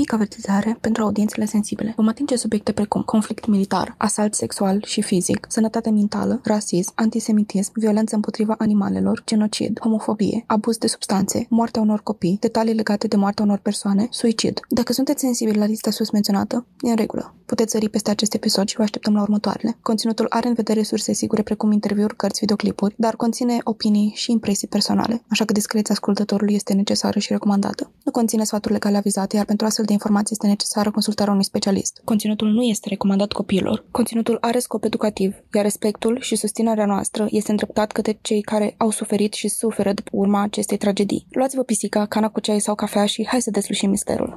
mică avertizare pentru audiențele sensibile. Vom atinge subiecte precum conflict militar, asalt sexual și fizic, sănătate mentală, rasism, antisemitism, violență împotriva animalelor, genocid, homofobie, abuz de substanțe, moartea unor copii, detalii legate de moartea unor persoane, suicid. Dacă sunteți sensibili la lista sus menționată, e în regulă. Puteți sări peste acest episod și vă așteptăm la următoarele. Conținutul are în vedere surse sigure precum interviuri, cărți, videoclipuri, dar conține opinii și impresii personale, așa că discreția ascultătorului este necesară și recomandată. Nu conține sfaturi legale avizate, iar pentru astfel de informații este necesară consultarea unui specialist. Conținutul nu este recomandat copiilor. Conținutul are scop educativ, iar respectul și susținerea noastră este îndreptat către cei care au suferit și suferă după urma acestei tragedii. Luați-vă pisica, cana cu ceai sau cafea și hai să deslușim misterul.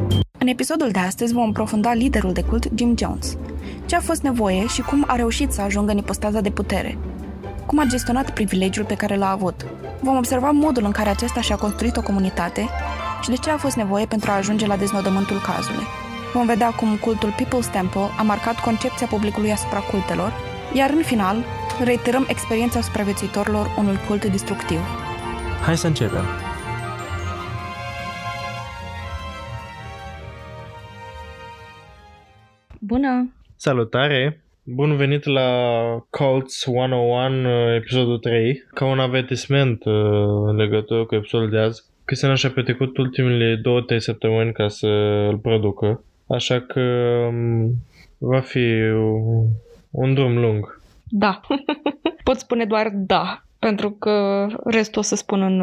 În episodul de astăzi vom aprofunda liderul de cult Jim Jones. Ce a fost nevoie și cum a reușit să ajungă în ipostaza de putere. Cum a gestionat privilegiul pe care l-a avut. Vom observa modul în care acesta și-a construit o comunitate și de ce a fost nevoie pentru a ajunge la deznodământul cazului. Vom vedea cum cultul People's Temple a marcat concepția publicului asupra cultelor, iar în final reiterăm experiența supraviețuitorilor unui cult destructiv. Hai să începem. Bună! Salutare! Bun venit la Cults 101, episodul 3. Ca un avertisment uh, în legătură cu episodul de azi, Cristian și-a petrecut ultimele 2-3 săptămâni ca să îl producă, așa că um, va fi un drum lung. Da. Pot spune doar da, pentru că restul o să spun în,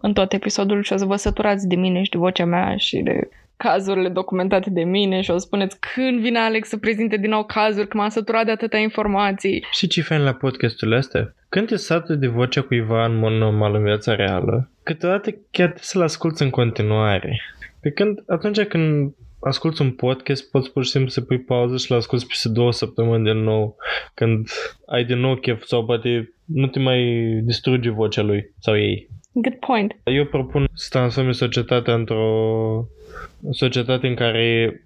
în tot episodul și o să vă săturați de mine și de vocea mea și de cazurile documentate de mine și o să spuneți când vine Alex să prezinte din nou cazuri, că m-am săturat de atâtea informații. Și ce fain la podcastul ăsta? Când te sată de vocea cuiva în mod normal în viața reală, câteodată chiar trebuie să-l asculți în continuare. Pe când atunci când asculti un podcast, poți pur și simplu să pui pauză și l asculti peste două săptămâni din nou, când ai din nou chef sau poate nu te mai distruge vocea lui sau ei. Good point. Eu propun să transforme societatea într-o societate în care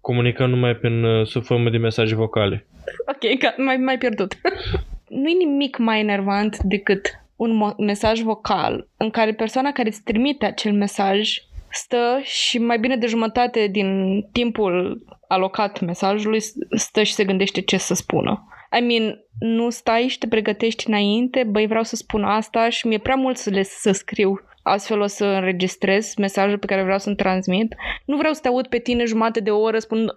comunicăm numai prin uh, sub formă de mesaje vocale. Ok, că mai, mai pierdut. nu e nimic mai enervant decât un mo- mesaj vocal în care persoana care îți trimite acel mesaj stă și mai bine de jumătate din timpul alocat mesajului stă și se gândește ce să spună. I mean, nu stai și te pregătești înainte, băi, vreau să spun asta și mi-e prea mult să le să scriu astfel o să înregistrez mesajul pe care vreau să-l transmit. Nu vreau să te aud pe tine jumate de oră spunând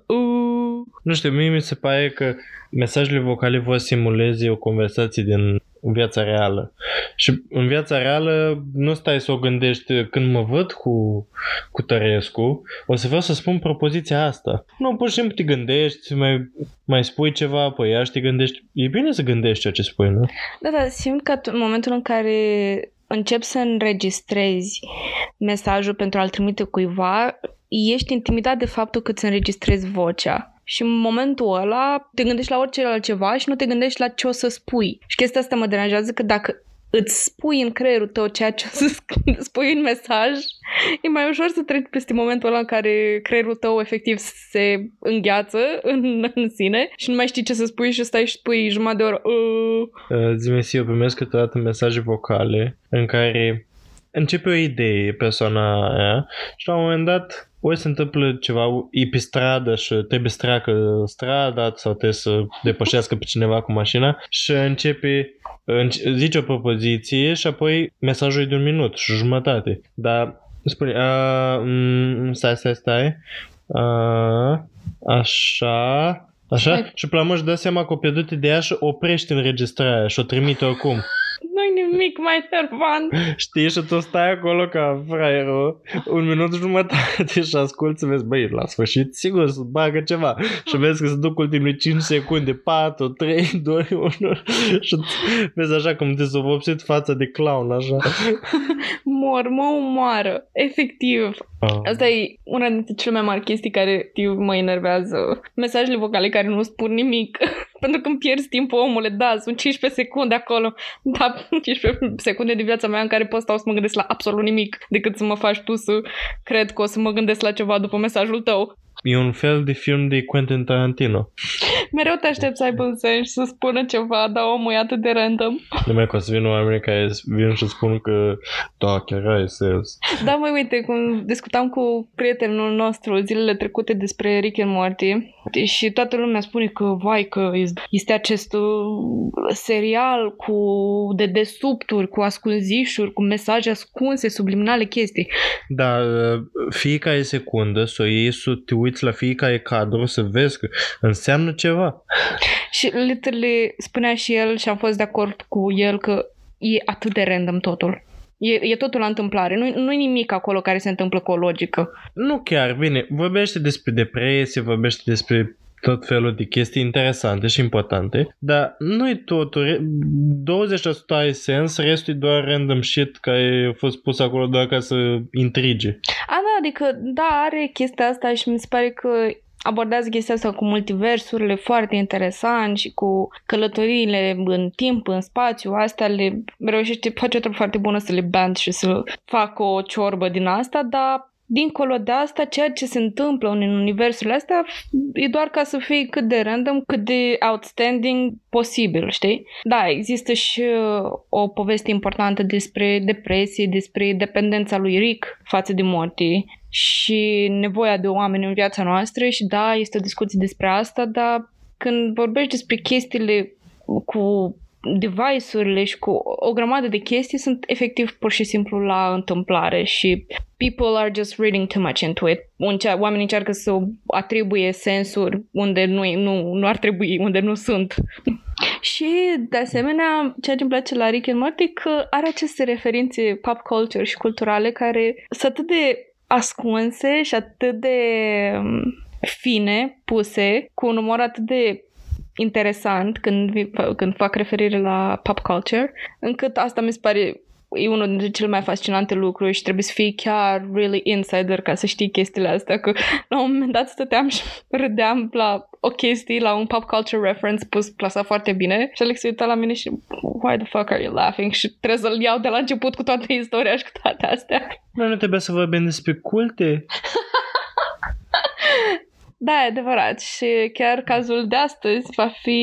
Nu știu, mie mi se pare că mesajele vocale vor simuleze o conversație din viața reală. Și în viața reală nu stai să o gândești când mă văd cu, cu Tărescu, o să vreau să spun propoziția asta. Nu, pur și simplu te gândești, mai, mai spui ceva, apoi ea și te gândești. E bine să gândești ceea ce spui, nu? Da, da, simt că în momentul în care începi să înregistrezi mesajul pentru a-l trimite cuiva, ești intimidat de faptul că îți înregistrezi vocea. Și în momentul ăla te gândești la orice altceva și nu te gândești la ce o să spui. Și chestia asta mă deranjează că dacă îți spui în creierul tău ceea ce o să spui în mesaj, e mai ușor să treci peste momentul ăla în care creierul tău efectiv se îngheață în, în sine și nu mai știi ce să spui și stai și spui jumătate de oră. Uh. Zi-mi eu primesc câteodată mesaje vocale în care începe o idee persoana aia și la un moment dat ori se întâmplă ceva, e pe stradă și trebuie să treacă strada sau trebuie să depășească pe cineva cu mașina și începe zice o propoziție și apoi mesajul e de un minut și jumătate. Dar spune, a, m- stai, stai, stai, a, așa, așa, Hai. și pe la mă dă seama că o pierdut ideea și oprește înregistrarea și o trimite oricum. Nu-i nimic mai nervant. Știi? Și tu stai acolo ca fraierul un minut jumătate și asculti să vezi, băi, la sfârșit, sigur, să bagă ceva. Și vezi că se duc ultimele 5 secunde, 4, 3, 2, 1 și vezi așa cum te s-a vopsit fața de clown, așa. Mor, mă umoară. Efectiv. Ah. Asta e una dintre cele mai mari chestii care tiu, mă enervează. Mesajele vocale care nu spun nimic. Pentru că îmi pierzi timpul, omule, da, sunt 15 secunde acolo. Da, 15 secunde de viața mea în care pot stau să mă gândesc la absolut nimic decât să mă faci tu să cred că o să mă gândesc la ceva după mesajul tău. E un fel de film de Quentin Tarantino. Mereu te aștept să aibă un sens și să spună ceva, dar omul e atât de random. Numai că o să vină oamenii care vin și spun că da, chiar are sens. Da, mai uite, cum discutam cu prietenul nostru zilele trecute despre Rick and Morty și toată lumea spune că, vai, că este acest uh, serial cu de desubturi, cu ascunzișuri, cu mesaje ascunse, subliminale chestii. Da, fiecare secundă să o iei să te uiți la fiecare cadru să vezi că înseamnă ceva. Și literally spunea și el și am fost de acord cu el că e atât de random totul. E, e totul la întâmplare. Nu, nu e nimic acolo care se întâmplă cu o logică. Nu chiar, bine, vorbește despre depresie, vorbește despre tot felul de chestii interesante și importante, dar nu e totul. 20% ai sens, restul e doar random shit care a fost pus acolo doar ca să intrige. A, da, adică, da, are chestia asta și mi se pare că abordează chestia asta cu multiversurile foarte interesant și cu călătoriile în timp, în spațiu, astea le reușește, face o treabă foarte bună să le band și să facă o ciorbă din asta, dar dincolo de asta, ceea ce se întâmplă în universul astea e doar ca să fie cât de random, cât de outstanding posibil, știi? Da, există și uh, o poveste importantă despre depresie, despre dependența lui Rick față de Morty și nevoia de oameni în viața noastră și da, este o discuție despre asta, dar când vorbești despre chestiile cu device-urile și cu o grămadă de chestii sunt efectiv pur și simplu la întâmplare și people are just reading too much into it. Oamenii încearcă să atribuie sensuri unde nu, nu, nu ar trebui, unde nu sunt. și, de asemenea, ceea ce îmi place la Rick and Morty că are aceste referințe pop culture și culturale care sunt atât de ascunse și atât de um, fine puse, cu un umor atât de interesant când, când fac referire la pop culture, încât asta mi se pare e unul dintre cele mai fascinante lucruri și trebuie să fii chiar really insider ca să știi chestiile astea, că la un moment dat stăteam și râdeam la o chestie, la un pop culture reference pus plasat foarte bine și Alex se uita la mine și why the fuck are you laughing? Și trebuie să-l iau de la început cu toată istoria și cu toate astea. Noi nu trebuie să vorbim despre culte? Da, e adevărat. Și chiar cazul de astăzi va fi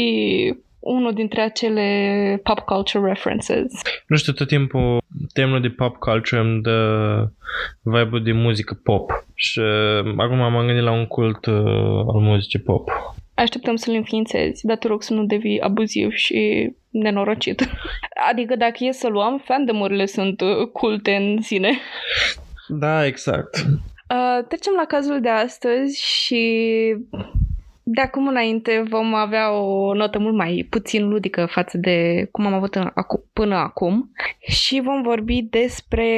unul dintre acele pop culture references. Nu știu, tot timpul temul de pop culture îmi dă vibe de muzică pop. Și uh, acum m-am gândit la un cult uh, al muzicii pop. Așteptăm să-l înființezi, dar te rog să nu devii abuziv și nenorocit. Adică dacă e să luăm, fandomurile sunt uh, culte în sine. Da, exact. Uh, trecem la cazul de astăzi și de acum înainte vom avea o notă mult mai puțin ludică față de cum am avut în, acu, până acum și vom vorbi despre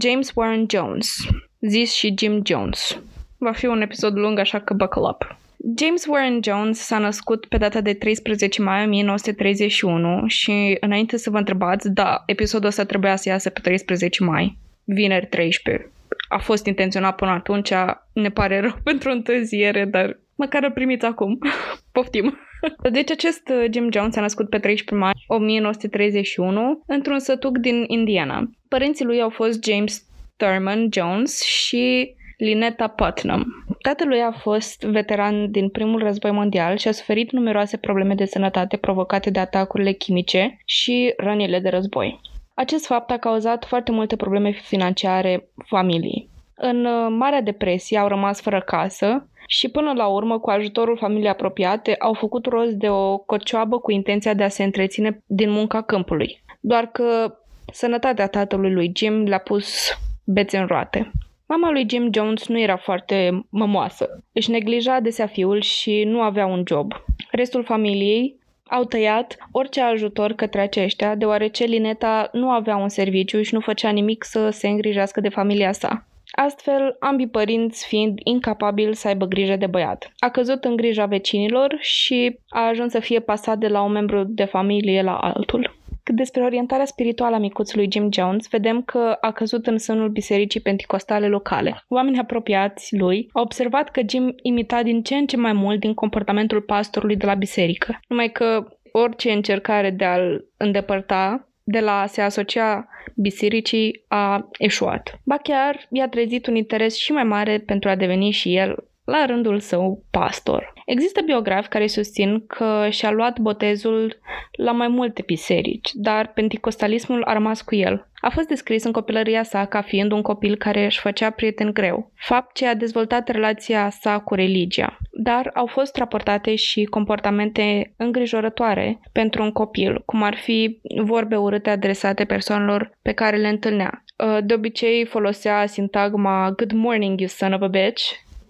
James Warren Jones, zis și Jim Jones. Va fi un episod lung, așa că buckle up. James Warren Jones s-a născut pe data de 13 mai 1931 și înainte să vă întrebați, da, episodul ăsta trebuia să iasă pe 13 mai, vineri 13 a fost intenționat până atunci, ne pare rău pentru întârziere, dar măcar îl primiți acum. Poftim! Deci acest uh, Jim Jones a născut pe 13 mai 1931 într-un sătuc din Indiana. Părinții lui au fost James Thurman Jones și Linetta Putnam. Tatălui a fost veteran din primul război mondial și a suferit numeroase probleme de sănătate provocate de atacurile chimice și rănile de război. Acest fapt a cauzat foarte multe probleme financiare familiei. În uh, Marea Depresie au rămas fără casă și până la urmă, cu ajutorul familiei apropiate, au făcut rost de o cocioabă cu intenția de a se întreține din munca câmpului. Doar că sănătatea tatălui lui Jim le-a pus bețe în roate. Mama lui Jim Jones nu era foarte mămoasă. Își neglija adesea fiul și nu avea un job. Restul familiei Au tăiat orice ajutor către aceștia, deoarece Lineta nu avea un serviciu și nu făcea nimic să se îngrijească de familia sa. Astfel, ambii părinți fiind incapabili să aibă grijă de băiat. A căzut în grija vecinilor și a ajuns să fie pasat de la un membru de familie la altul. Cât despre orientarea spirituală a micuțului Jim Jones, vedem că a căzut în sânul bisericii penticostale locale. Oamenii apropiați lui au observat că Jim imita din ce în ce mai mult din comportamentul pastorului de la biserică, numai că orice încercare de a-l îndepărta de la a se asocia bisericii a eșuat. Ba chiar i-a trezit un interes și mai mare pentru a deveni și el la rândul său pastor. Există biografi care susțin că și-a luat botezul la mai multe biserici, dar penticostalismul a rămas cu el. A fost descris în copilăria sa ca fiind un copil care își făcea prieten greu, fapt ce a dezvoltat relația sa cu religia. Dar au fost raportate și comportamente îngrijorătoare pentru un copil, cum ar fi vorbe urâte adresate persoanelor pe care le întâlnea. De obicei folosea sintagma Good morning, you son of a bitch,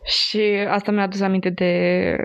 și asta mi-a adus aminte de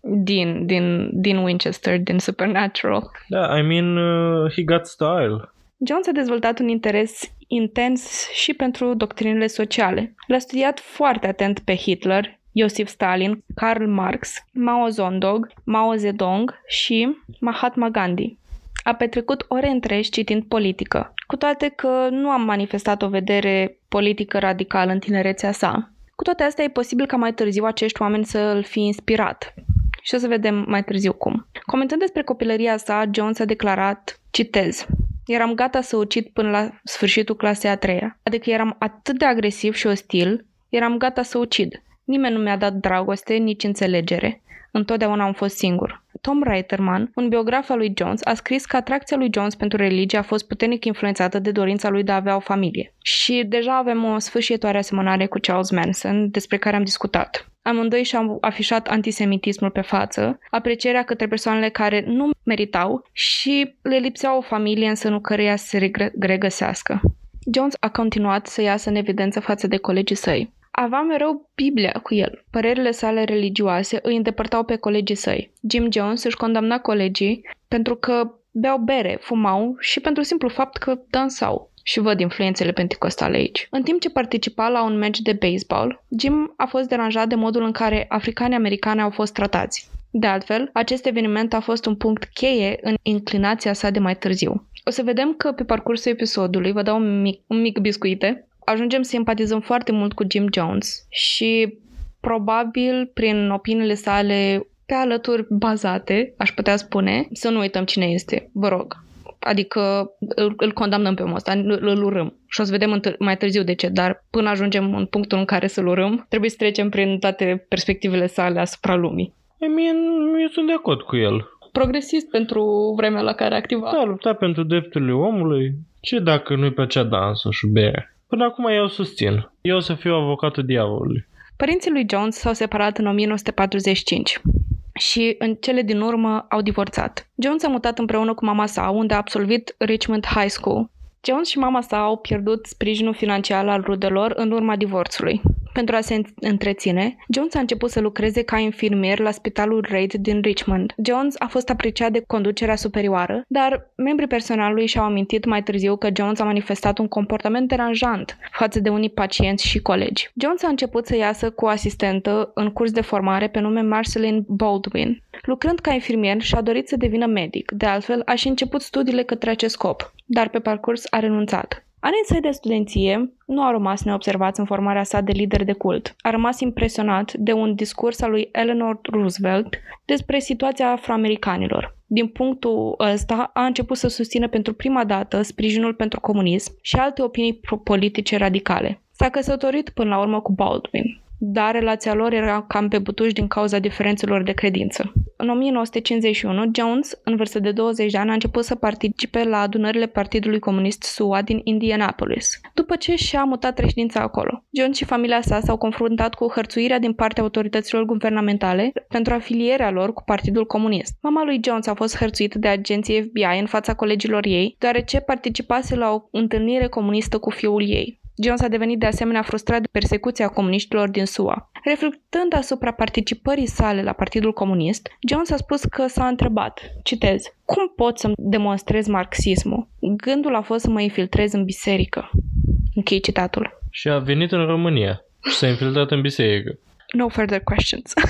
din, din, din Winchester, din Supernatural. Da, I mean, uh, he got style. Jones a dezvoltat un interes intens și pentru doctrinele sociale. L-a studiat foarte atent pe Hitler, Iosif Stalin, Karl Marx, Mao Zedong, Mao Zedong și Mahatma Gandhi. A petrecut ore întregi citind politică, cu toate că nu am manifestat o vedere politică radicală în tinerețea sa. Cu toate astea, e posibil ca mai târziu acești oameni să îl fi inspirat. Și o să vedem mai târziu cum. Comentând despre copilăria sa, Jones a declarat, citez, Eram gata să ucid până la sfârșitul clasei a treia. Adică eram atât de agresiv și ostil, eram gata să ucid. Nimeni nu mi-a dat dragoste, nici înțelegere. Întotdeauna am fost singur. Tom Reiterman, un biograf al lui Jones, a scris că atracția lui Jones pentru religie a fost puternic influențată de dorința lui de a avea o familie. Și deja avem o sfârșitoare asemănare cu Charles Manson, despre care am discutat. Amândoi și-au afișat antisemitismul pe față, aprecierea către persoanele care nu meritau și le lipsea o familie în sânul căreia să se regăsească. Jones a continuat să iasă în evidență față de colegii săi avea mereu Biblia cu el. Părerile sale religioase îi îndepărtau pe colegii săi. Jim Jones își condamna colegii pentru că beau bere, fumau și pentru simplu fapt că dansau. Și văd influențele penticostale aici. În timp ce participa la un meci de baseball, Jim a fost deranjat de modul în care africanii americani au fost tratați. De altfel, acest eveniment a fost un punct cheie în inclinația sa de mai târziu. O să vedem că pe parcursul episodului, vă dau un mic, un mic biscuite, ajungem să simpatizăm foarte mult cu Jim Jones și probabil prin opiniile sale pe alături bazate, aș putea spune, să nu uităm cine este, vă rog. Adică îl, îl condamnăm pe omul ăsta, îl, îl urâm. Și o să vedem mai târziu de ce, dar până ajungem în punctul în care să-l urâm, trebuie să trecem prin toate perspectivele sale asupra lumii. I mean, eu sunt de acord cu el. Progresist pentru vremea la care activa. Da, lupta pentru drepturile omului. Ce dacă nu-i plăcea dansul și bere? Până acum eu susțin. Eu o să fiu avocatul diavolului. Părinții lui Jones s-au separat în 1945 și în cele din urmă au divorțat. Jones a mutat împreună cu mama sa, unde a absolvit Richmond High School. Jones și mama sa au pierdut sprijinul financiar al rudelor în urma divorțului. Pentru a se întreține, Jones a început să lucreze ca infirmier la spitalul Reid din Richmond. Jones a fost apreciat de conducerea superioară, dar membrii personalului și-au amintit mai târziu că Jones a manifestat un comportament deranjant față de unii pacienți și colegi. Jones a început să iasă cu o asistentă în curs de formare pe nume Marceline Baldwin. Lucrând ca infirmier și-a dorit să devină medic, de altfel a și început studiile către acest scop, dar pe parcurs a renunțat. Anii săi de studenție nu au rămas neobservați în formarea sa de lider de cult. A rămas impresionat de un discurs al lui Eleanor Roosevelt despre situația afroamericanilor. Din punctul ăsta a început să susțină pentru prima dată sprijinul pentru comunism și alte opinii politice radicale. S-a căsătorit până la urmă cu Baldwin dar relația lor era cam pe butuși din cauza diferențelor de credință. În 1951, Jones, în vârstă de 20 de ani, a început să participe la adunările Partidului Comunist SUA din Indianapolis, după ce și-a mutat reședința acolo. Jones și familia sa s-au confruntat cu hărțuirea din partea autorităților guvernamentale pentru afilierea lor cu Partidul Comunist. Mama lui Jones a fost hărțuită de agenții FBI în fața colegilor ei, deoarece participase la o întâlnire comunistă cu fiul ei. Jones a devenit de asemenea frustrat de persecuția comuniștilor din SUA. Reflectând asupra participării sale la Partidul Comunist, Jones a spus că s-a întrebat, citez, cum pot să demonstrez marxismul? Gândul a fost să mă infiltrez în biserică. Închei citatul. Și a venit în România și s-a infiltrat în biserică. No further questions.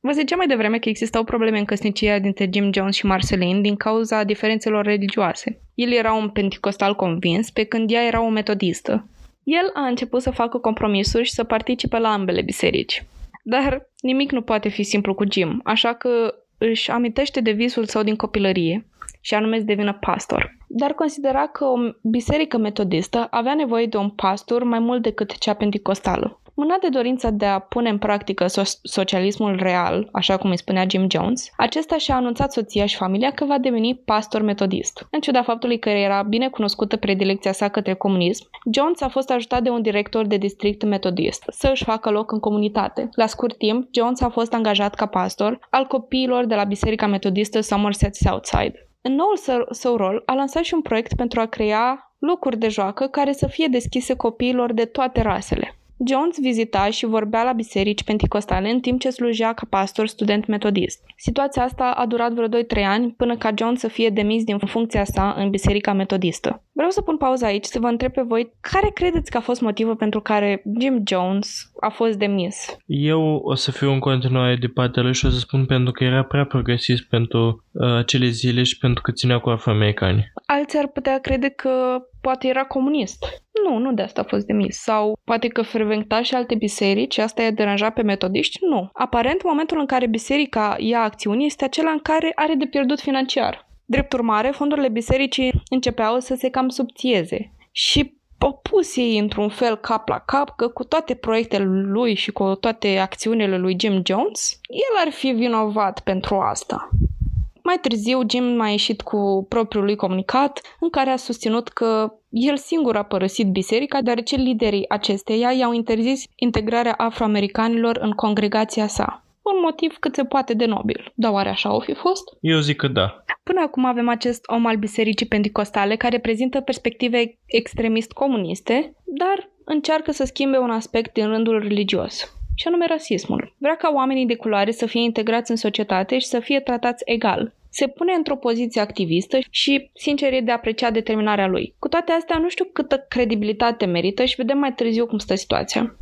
Vă ziceam mai devreme că existau probleme în căsnicia dintre Jim Jones și Marceline din cauza diferențelor religioase. El era un penticostal convins, pe când ea era o metodistă. El a început să facă compromisuri și să participe la ambele biserici. Dar nimic nu poate fi simplu cu Jim, așa că își amintește de visul său din copilărie, și anume să devină pastor. Dar considera că o biserică metodistă avea nevoie de un pastor mai mult decât cea penticostală. Mânat de dorința de a pune în practică so- socialismul real, așa cum îi spunea Jim Jones, acesta și-a anunțat soția și familia că va deveni pastor metodist. În ciuda faptului că era bine cunoscută predilecția sa către comunism, Jones a fost ajutat de un director de district metodist să își facă loc în comunitate. La scurt timp, Jones a fost angajat ca pastor al copiilor de la Biserica Metodistă Somerset Southside. În noul său, său rol, a lansat și un proiect pentru a crea locuri de joacă care să fie deschise copiilor de toate rasele. Jones vizita și vorbea la biserici penticostale în timp ce slujea ca pastor student metodist. Situația asta a durat vreo 2-3 ani până ca Jones să fie demis din funcția sa în biserica metodistă. Vreau să pun pauză aici să vă întreb pe voi care credeți că a fost motivul pentru care Jim Jones a fost demis? Eu o să fiu în continuare de partea lui și o să spun pentru că era prea progresist pentru uh, acele zile și pentru că ținea cu afroamericani. Alții ar putea crede că poate era comunist. Nu, nu de asta a fost demis. Sau poate că frecventa și alte biserici, asta i-a deranjat pe metodiști? Nu. Aparent, momentul în care biserica ia acțiuni este acela în care are de pierdut financiar. Drept urmare, fondurile bisericii începeau să se cam subțieze. Și au pus ei într-un fel cap la cap că cu toate proiectele lui și cu toate acțiunile lui Jim Jones, el ar fi vinovat pentru asta. Mai târziu, Jim a ieșit cu propriul lui comunicat în care a susținut că el singur a părăsit biserica, deoarece liderii acesteia i-au interzis integrarea afroamericanilor în congregația sa. Un motiv cât se poate de nobil. Dar oare așa o fi fost? Eu zic că da. Până acum avem acest om al bisericii pentecostale care prezintă perspective extremist comuniste, dar încearcă să schimbe un aspect din rândul religios și anume rasismul. Vrea ca oamenii de culoare să fie integrați în societate și să fie tratați egal. Se pune într-o poziție activistă și, sincer, e de apreciat determinarea lui. Cu toate astea, nu știu câtă credibilitate merită și vedem mai târziu cum stă situația.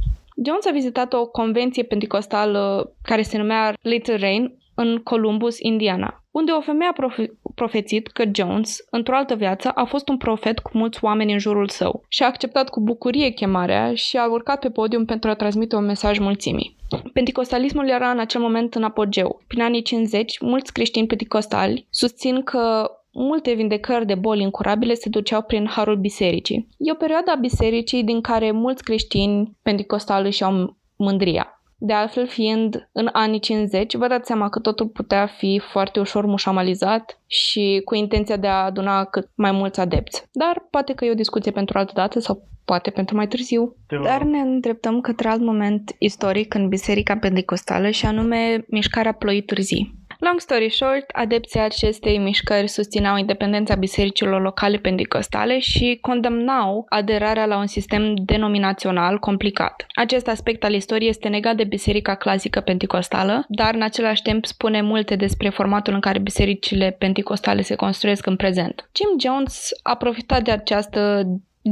Jones a vizitat o convenție pentecostală care se numea Little Rain în Columbus, Indiana, unde o femeie a profe- profețit că Jones, într-o altă viață, a fost un profet cu mulți oameni în jurul său și a acceptat cu bucurie chemarea și a urcat pe podium pentru a transmite un mesaj mulțimii. Penticostalismul era în acel moment în apogeu. Prin anii 50, mulți creștini penticostali susțin că multe vindecări de boli incurabile se duceau prin harul bisericii. E o perioadă a bisericii din care mulți creștini pentecostali își au mândria. De altfel, fiind în anii 50, vă dați seama că totul putea fi foarte ușor mușamalizat și cu intenția de a aduna cât mai mulți adepți. Dar poate că e o discuție pentru altă dată sau poate pentru mai târziu. Dar ne îndreptăm către alt moment istoric în Biserica Pentecostală și anume mișcarea ploii târzii. Long story short, adepții acestei mișcări susțineau independența bisericilor locale pentecostale și condamnau aderarea la un sistem denominațional complicat. Acest aspect al istoriei este negat de biserica clasică pentecostală, dar în același timp spune multe despre formatul în care bisericile pentecostale se construiesc în prezent. Jim Jones a profitat de această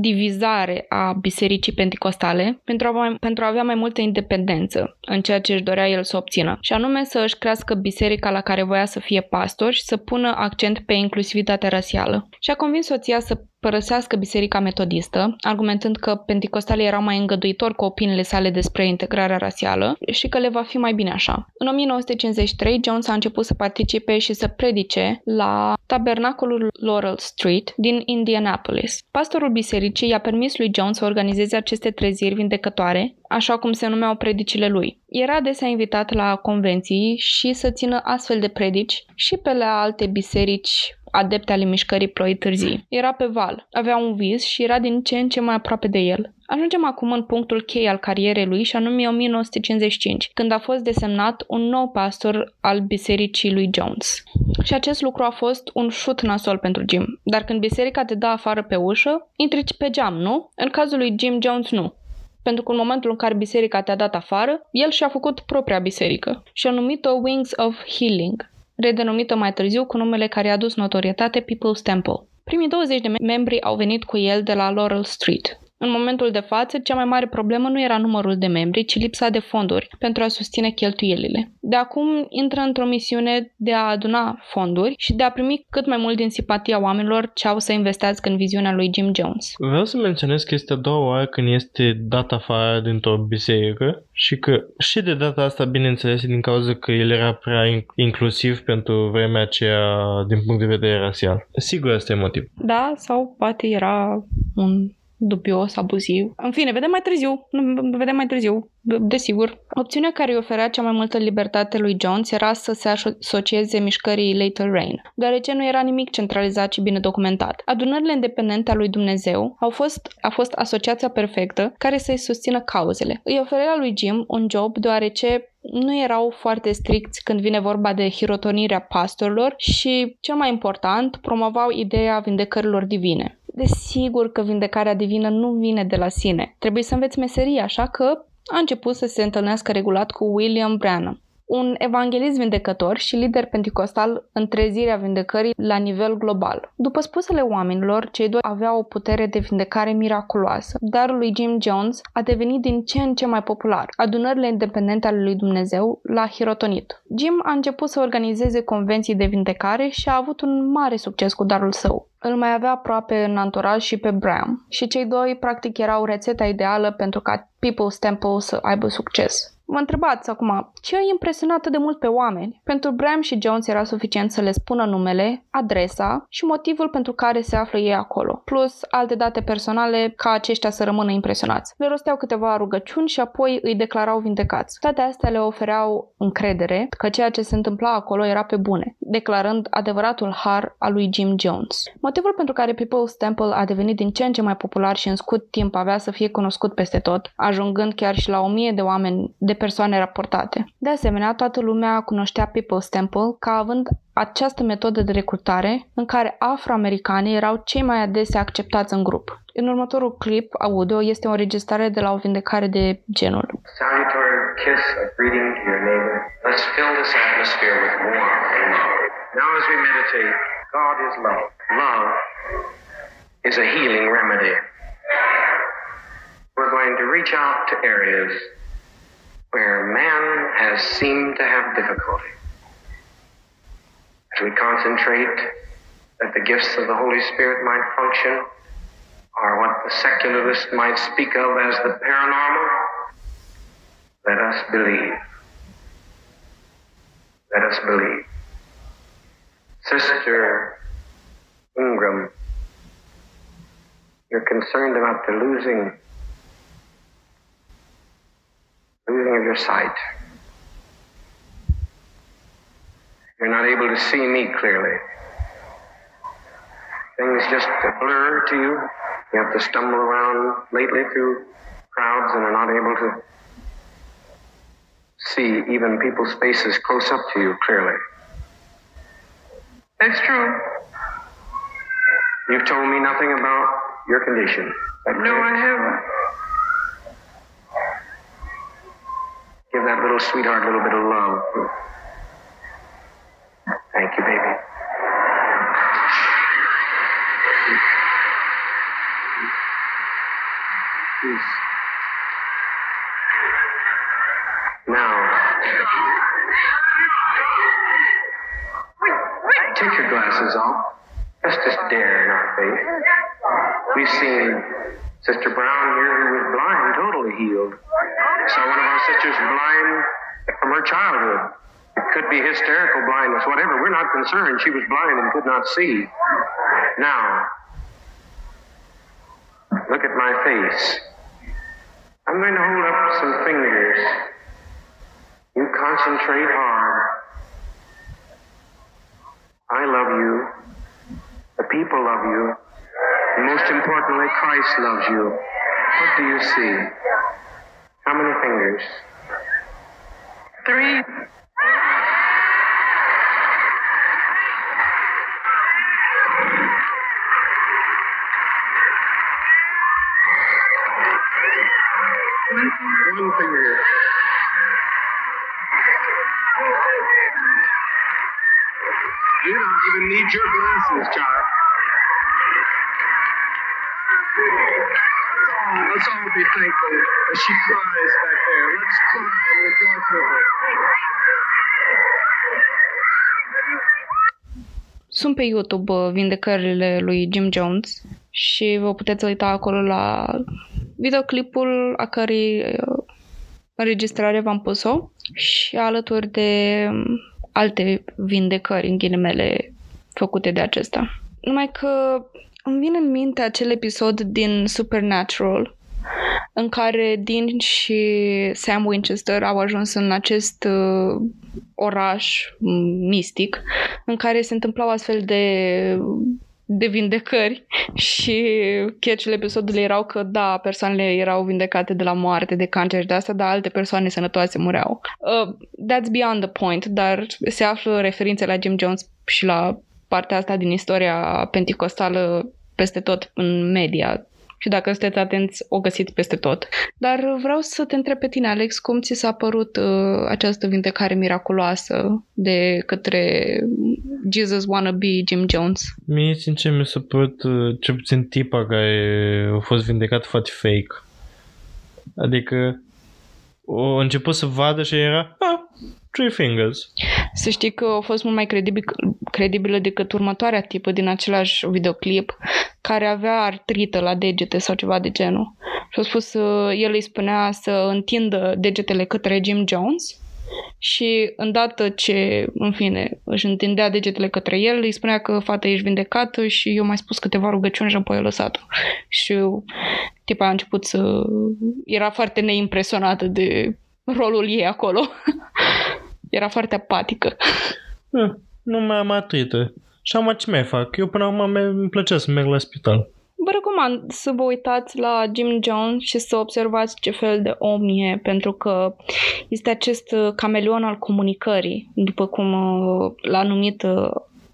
divizare a bisericii pentecostale pentru a, mai, pentru a avea mai multă independență în ceea ce își dorea el să obțină, și anume să își crească biserica la care voia să fie pastor și să pună accent pe inclusivitatea rasială. Și a convins soția să părăsească biserica metodistă, argumentând că penticostalii erau mai îngăduitori cu opiniile sale despre integrarea rasială și că le va fi mai bine așa. În 1953, Jones a început să participe și să predice la tabernacolul Laurel Street din Indianapolis. Pastorul bisericii i-a permis lui Jones să organizeze aceste treziri vindecătoare, așa cum se numeau predicile lui. Era adesea invitat la convenții și să țină astfel de predici și pe la alte biserici adepte ale mișcării ploi târzii. Era pe val, avea un vis și era din ce în ce mai aproape de el. Ajungem acum în punctul chei al carierei lui și anume 1955, când a fost desemnat un nou pastor al bisericii lui Jones. Și acest lucru a fost un șut nasol pentru Jim. Dar când biserica te dă afară pe ușă, intri pe geam, nu? În cazul lui Jim Jones, nu pentru că în momentul în care biserica te-a dat afară, el și-a făcut propria biserică și a numit-o Wings of Healing, redenumită mai târziu cu numele care i-a dus notorietate People's Temple. Primii 20 de membri au venit cu el de la Laurel Street, în momentul de față, cea mai mare problemă nu era numărul de membri, ci lipsa de fonduri pentru a susține cheltuielile. De acum intră într-o misiune de a aduna fonduri și de a primi cât mai mult din simpatia oamenilor ce au să investească în viziunea lui Jim Jones. Vreau să menționez că este a doua oară când este dat afară dintr-o biserică și că și de data asta, bineînțeles, din cauza că el era prea inclusiv pentru vremea aceea din punct de vedere rasial. Sigur, asta e motiv. Da, sau poate era un dubios, abuziv. În fine, vedem mai târziu. Vedem mai târziu, desigur. Opțiunea care îi oferea cea mai multă libertate lui Jones era să se asocieze mișcării Later Rain, deoarece nu era nimic centralizat și bine documentat. Adunările independente a lui Dumnezeu au fost, a fost asociația perfectă care să-i susțină cauzele. Îi oferea lui Jim un job deoarece nu erau foarte stricți când vine vorba de hirotonirea pastorilor și, cel mai important, promovau ideea vindecărilor divine. Desigur că vindecarea divină nu vine de la sine. Trebuie să înveți meseria, așa că a început să se întâlnească regulat cu William Branham un evanghelist vindecător și lider pentecostal în trezirea vindecării la nivel global. După spusele oamenilor, cei doi aveau o putere de vindecare miraculoasă. Darul lui Jim Jones a devenit din ce în ce mai popular. Adunările independente ale lui Dumnezeu l-a hirotonit. Jim a început să organizeze convenții de vindecare și a avut un mare succes cu darul său îl mai avea aproape în anturaj și pe Bram. Și cei doi practic erau rețeta ideală pentru ca People's Temple să aibă succes. Vă întrebați acum, ce îi impresionat atât de mult pe oameni? Pentru Bram și Jones era suficient să le spună numele, adresa și motivul pentru care se află ei acolo, plus alte date personale ca aceștia să rămână impresionați. Le rosteau câteva rugăciuni și apoi îi declarau vindecați. Toate astea le ofereau încredere că ceea ce se întâmpla acolo era pe bune, declarând adevăratul har al lui Jim Jones. Motivul pentru care People's Temple a devenit din ce în ce mai popular și în scurt timp avea să fie cunoscut peste tot, ajungând chiar și la o mie de oameni de persoane raportate. De asemenea, toată lumea cunoștea People's Temple ca având această metodă de recrutare în care afroamericanii erau cei mai adesea acceptați în grup. În următorul clip audio este o înregistrare de la o vindecare de genul. Salutary kiss of greeting to your neighbor. Let's fill this atmosphere with warmth and love. Now as we meditate, God is love. Love is a healing remedy. We're going to reach out to areas where man has seemed to have difficulty. As we concentrate that the gifts of the Holy Spirit might function, or what the secularist might speak of as the paranormal, let us believe. Let us believe. Sister Ingram, you're concerned about the losing losing of your sight. You're not able to see me clearly. Things just blur to you. You have to stumble around lately through crowds and are not able to see even people's faces close up to you clearly. That's true. You've told me nothing about your condition. No, I haven't. Give that little sweetheart a little bit of love. Thank you, baby. Peace. Now, take your glasses off. Let's just dare our faith. We've seen Sister Brown here who was blind, totally healed. Saw one of our sisters blind from her childhood. It could be hysterical blindness, whatever. We're not concerned. She was blind and could not see. Now, look at my face. I'm going to hold up some fingers. You concentrate hard. I love you. The people love you. Most importantly, Christ loves you. What do you see? How many fingers? Three. One finger. You don't even need your glasses, child. Let's all, let's all be thankful as she cries back there. Let's cry and rejoice with her. Sunt pe YouTube uh, vindecările lui Jim Jones și vă puteți uita acolo la videoclipul a cărei uh, înregistrare v-am pus-o și alături de um, alte vindecări, în ghilimele, făcute de acesta. Numai că îmi vine în minte acel episod din Supernatural în care Dean și Sam Winchester au ajuns în acest uh, oraș mm, mistic în care se întâmplau astfel de de vindecări și catch-urile episodului erau că da, persoanele erau vindecate de la moarte, de cancer și de asta, dar alte persoane sănătoase mureau. Uh, that's beyond the point, dar se află referințe la Jim Jones și la partea asta din istoria penticostală peste tot în media și dacă sunteți atenți, o găsiți peste tot. Dar vreau să te întreb pe tine, Alex, cum ți s-a părut uh, această vindecare miraculoasă de către Jesus wannabe Jim Jones? Mie, sincer, mi s-a părut uh, cel puțin tipa care a fost vindecat foarte fake. Adică o început să vadă și era ah, three fingers. Să știi că a fost mult mai credibil, credibilă decât următoarea tipă din același videoclip care avea artrită la degete sau ceva de genul. Și a spus, uh, el îi spunea să întindă degetele către Jim Jones și îndată ce, în fine, își întindea degetele către el, îi spunea că fata ești vindecată și eu mai spus câteva rugăciuni și apoi a lăsat-o. Și tipa a început să... Era foarte neimpresionată de rolul ei acolo. Era foarte apatică. Eh, nu mai am atrită. Și am ce mai fac? Eu până acum îmi plăcea să merg la spital. Vă recomand să vă uitați la Jim Jones și să observați ce fel de om e, pentru că este acest uh, cameleon al comunicării, după cum uh, l-a numit uh,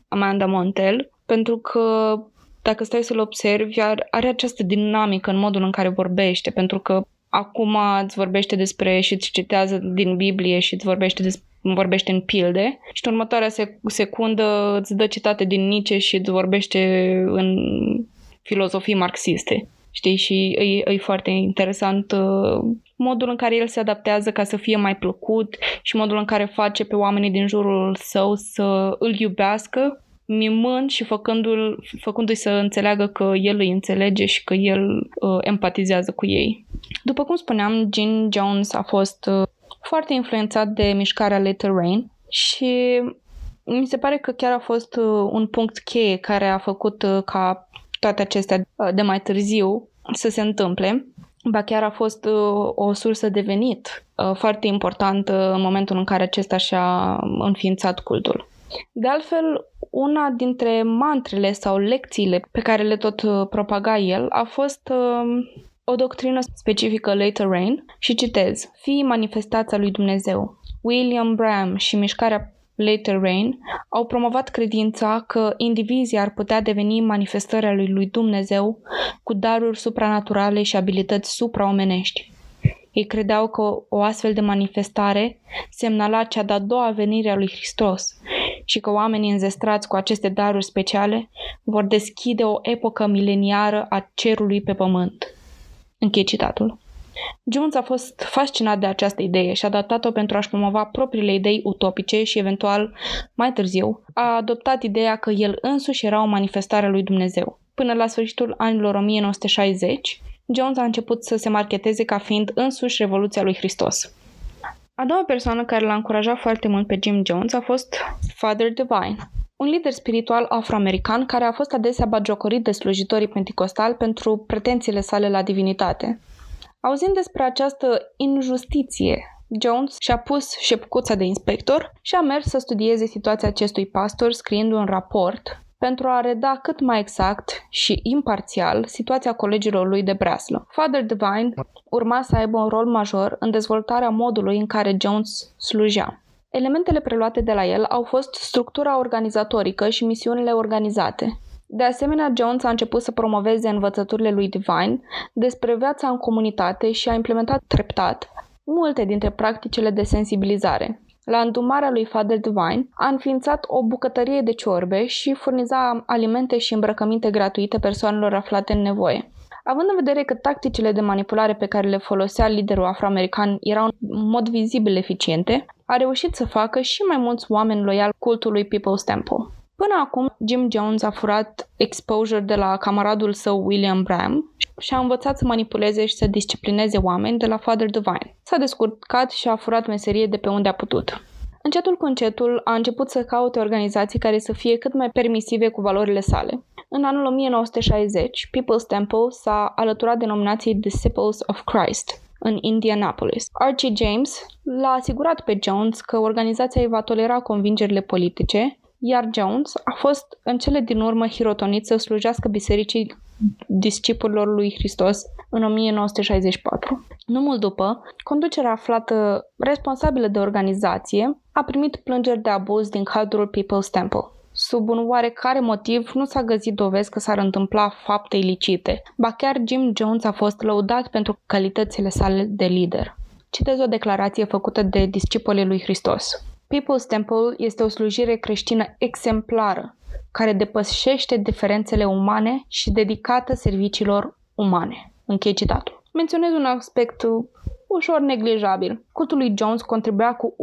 Amanda Montel, pentru că dacă stai să-l observi, are această dinamică în modul în care vorbește, pentru că acum îți vorbește despre și îți citează din Biblie și îți vorbește despre vorbește în pilde și în următoarea secundă îți dă citate din Nietzsche și îți vorbește în filozofii marxiste. Știi? Și e, e foarte interesant uh, modul în care el se adaptează ca să fie mai plăcut și modul în care face pe oamenii din jurul său să îl iubească mimând și făcându-l, făcându-i să înțeleagă că el îi înțelege și că el uh, empatizează cu ei. După cum spuneam, Gene Jones a fost uh, foarte influențat de mișcarea Little Rain și mi se pare că chiar a fost uh, un punct cheie care a făcut uh, ca toate acestea uh, de mai târziu să se întâmple. Ba chiar a fost o sursă de venit foarte importantă în momentul în care acesta și-a înființat cultul. De altfel, una dintre mantrele sau lecțiile pe care le tot propaga el a fost o doctrină specifică Later Rain și citez, Fii manifestația lui Dumnezeu. William Bram și mișcarea Later Rain au promovat credința că indivizii ar putea deveni manifestări lui lui Dumnezeu cu daruri supranaturale și abilități supraomenești. Ei credeau că o astfel de manifestare semnala cea de-a doua venire a lui Hristos și că oamenii înzestrați cu aceste daruri speciale vor deschide o epocă mileniară a cerului pe pământ. Închei citatul. Jones a fost fascinat de această idee și a adaptat-o pentru a-și promova propriile idei utopice și eventual, mai târziu, a adoptat ideea că el însuși era o manifestare a lui Dumnezeu. Până la sfârșitul anilor 1960, Jones a început să se marketeze ca fiind însuși Revoluția lui Hristos. A doua persoană care l-a încurajat foarte mult pe Jim Jones a fost Father Divine, un lider spiritual afroamerican care a fost adesea bagiocorit de slujitorii penticostali pentru pretențiile sale la divinitate. Auzind despre această injustiție, Jones și-a pus șepcuța de inspector și a mers să studieze situația acestui pastor scriind un raport pentru a reda cât mai exact și imparțial situația colegilor lui de breaslă. Father Divine urma să aibă un rol major în dezvoltarea modului în care Jones slujea. Elementele preluate de la el au fost structura organizatorică și misiunile organizate. De asemenea, Jones a început să promoveze învățăturile lui Divine despre viața în comunitate și a implementat treptat multe dintre practicile de sensibilizare. La îndumarea lui Father Divine, a înființat o bucătărie de ciorbe și furniza alimente și îmbrăcăminte gratuite persoanelor aflate în nevoie. Având în vedere că tacticile de manipulare pe care le folosea liderul afroamerican erau în mod vizibil eficiente, a reușit să facă și mai mulți oameni loiali cultului People's Temple. Până acum, Jim Jones a furat exposure de la camaradul său William Bram și a învățat să manipuleze și să disciplineze oameni de la Father Divine. S-a descurcat și a furat meserie de pe unde a putut. Încetul cu încetul a început să caute organizații care să fie cât mai permisive cu valorile sale. În anul 1960, People's Temple s-a alăturat denominației Disciples of Christ în Indianapolis. Archie James l-a asigurat pe Jones că organizația îi va tolera convingerile politice, iar Jones a fost în cele din urmă hirotonit să slujească bisericii discipolilor lui Hristos în 1964. Nu mult după, conducerea aflată responsabilă de organizație a primit plângeri de abuz din cadrul People's Temple. Sub un oarecare motiv, nu s-a găsit dovezi că s-ar întâmpla fapte ilicite, ba chiar Jim Jones a fost lăudat pentru calitățile sale de lider. Citez o declarație făcută de discipolii lui Hristos. People's Temple este o slujire creștină exemplară, care depășește diferențele umane și dedicată serviciilor umane. Închei citatul. Menționez un aspect ușor neglijabil. Cultul lui Jones contribuia cu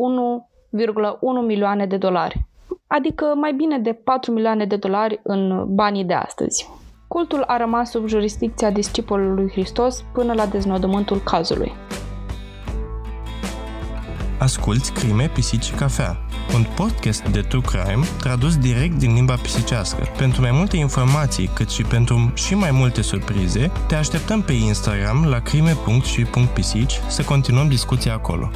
1,1 milioane de dolari, adică mai bine de 4 milioane de dolari în banii de astăzi. Cultul a rămas sub jurisdicția discipolului lui Hristos până la deznodământul cazului. Asculți Crime, Pisici și Cafea, un podcast de true crime tradus direct din limba pisicească. Pentru mai multe informații, cât și pentru și mai multe surprize, te așteptăm pe Instagram la crime.și.pisici să continuăm discuția acolo.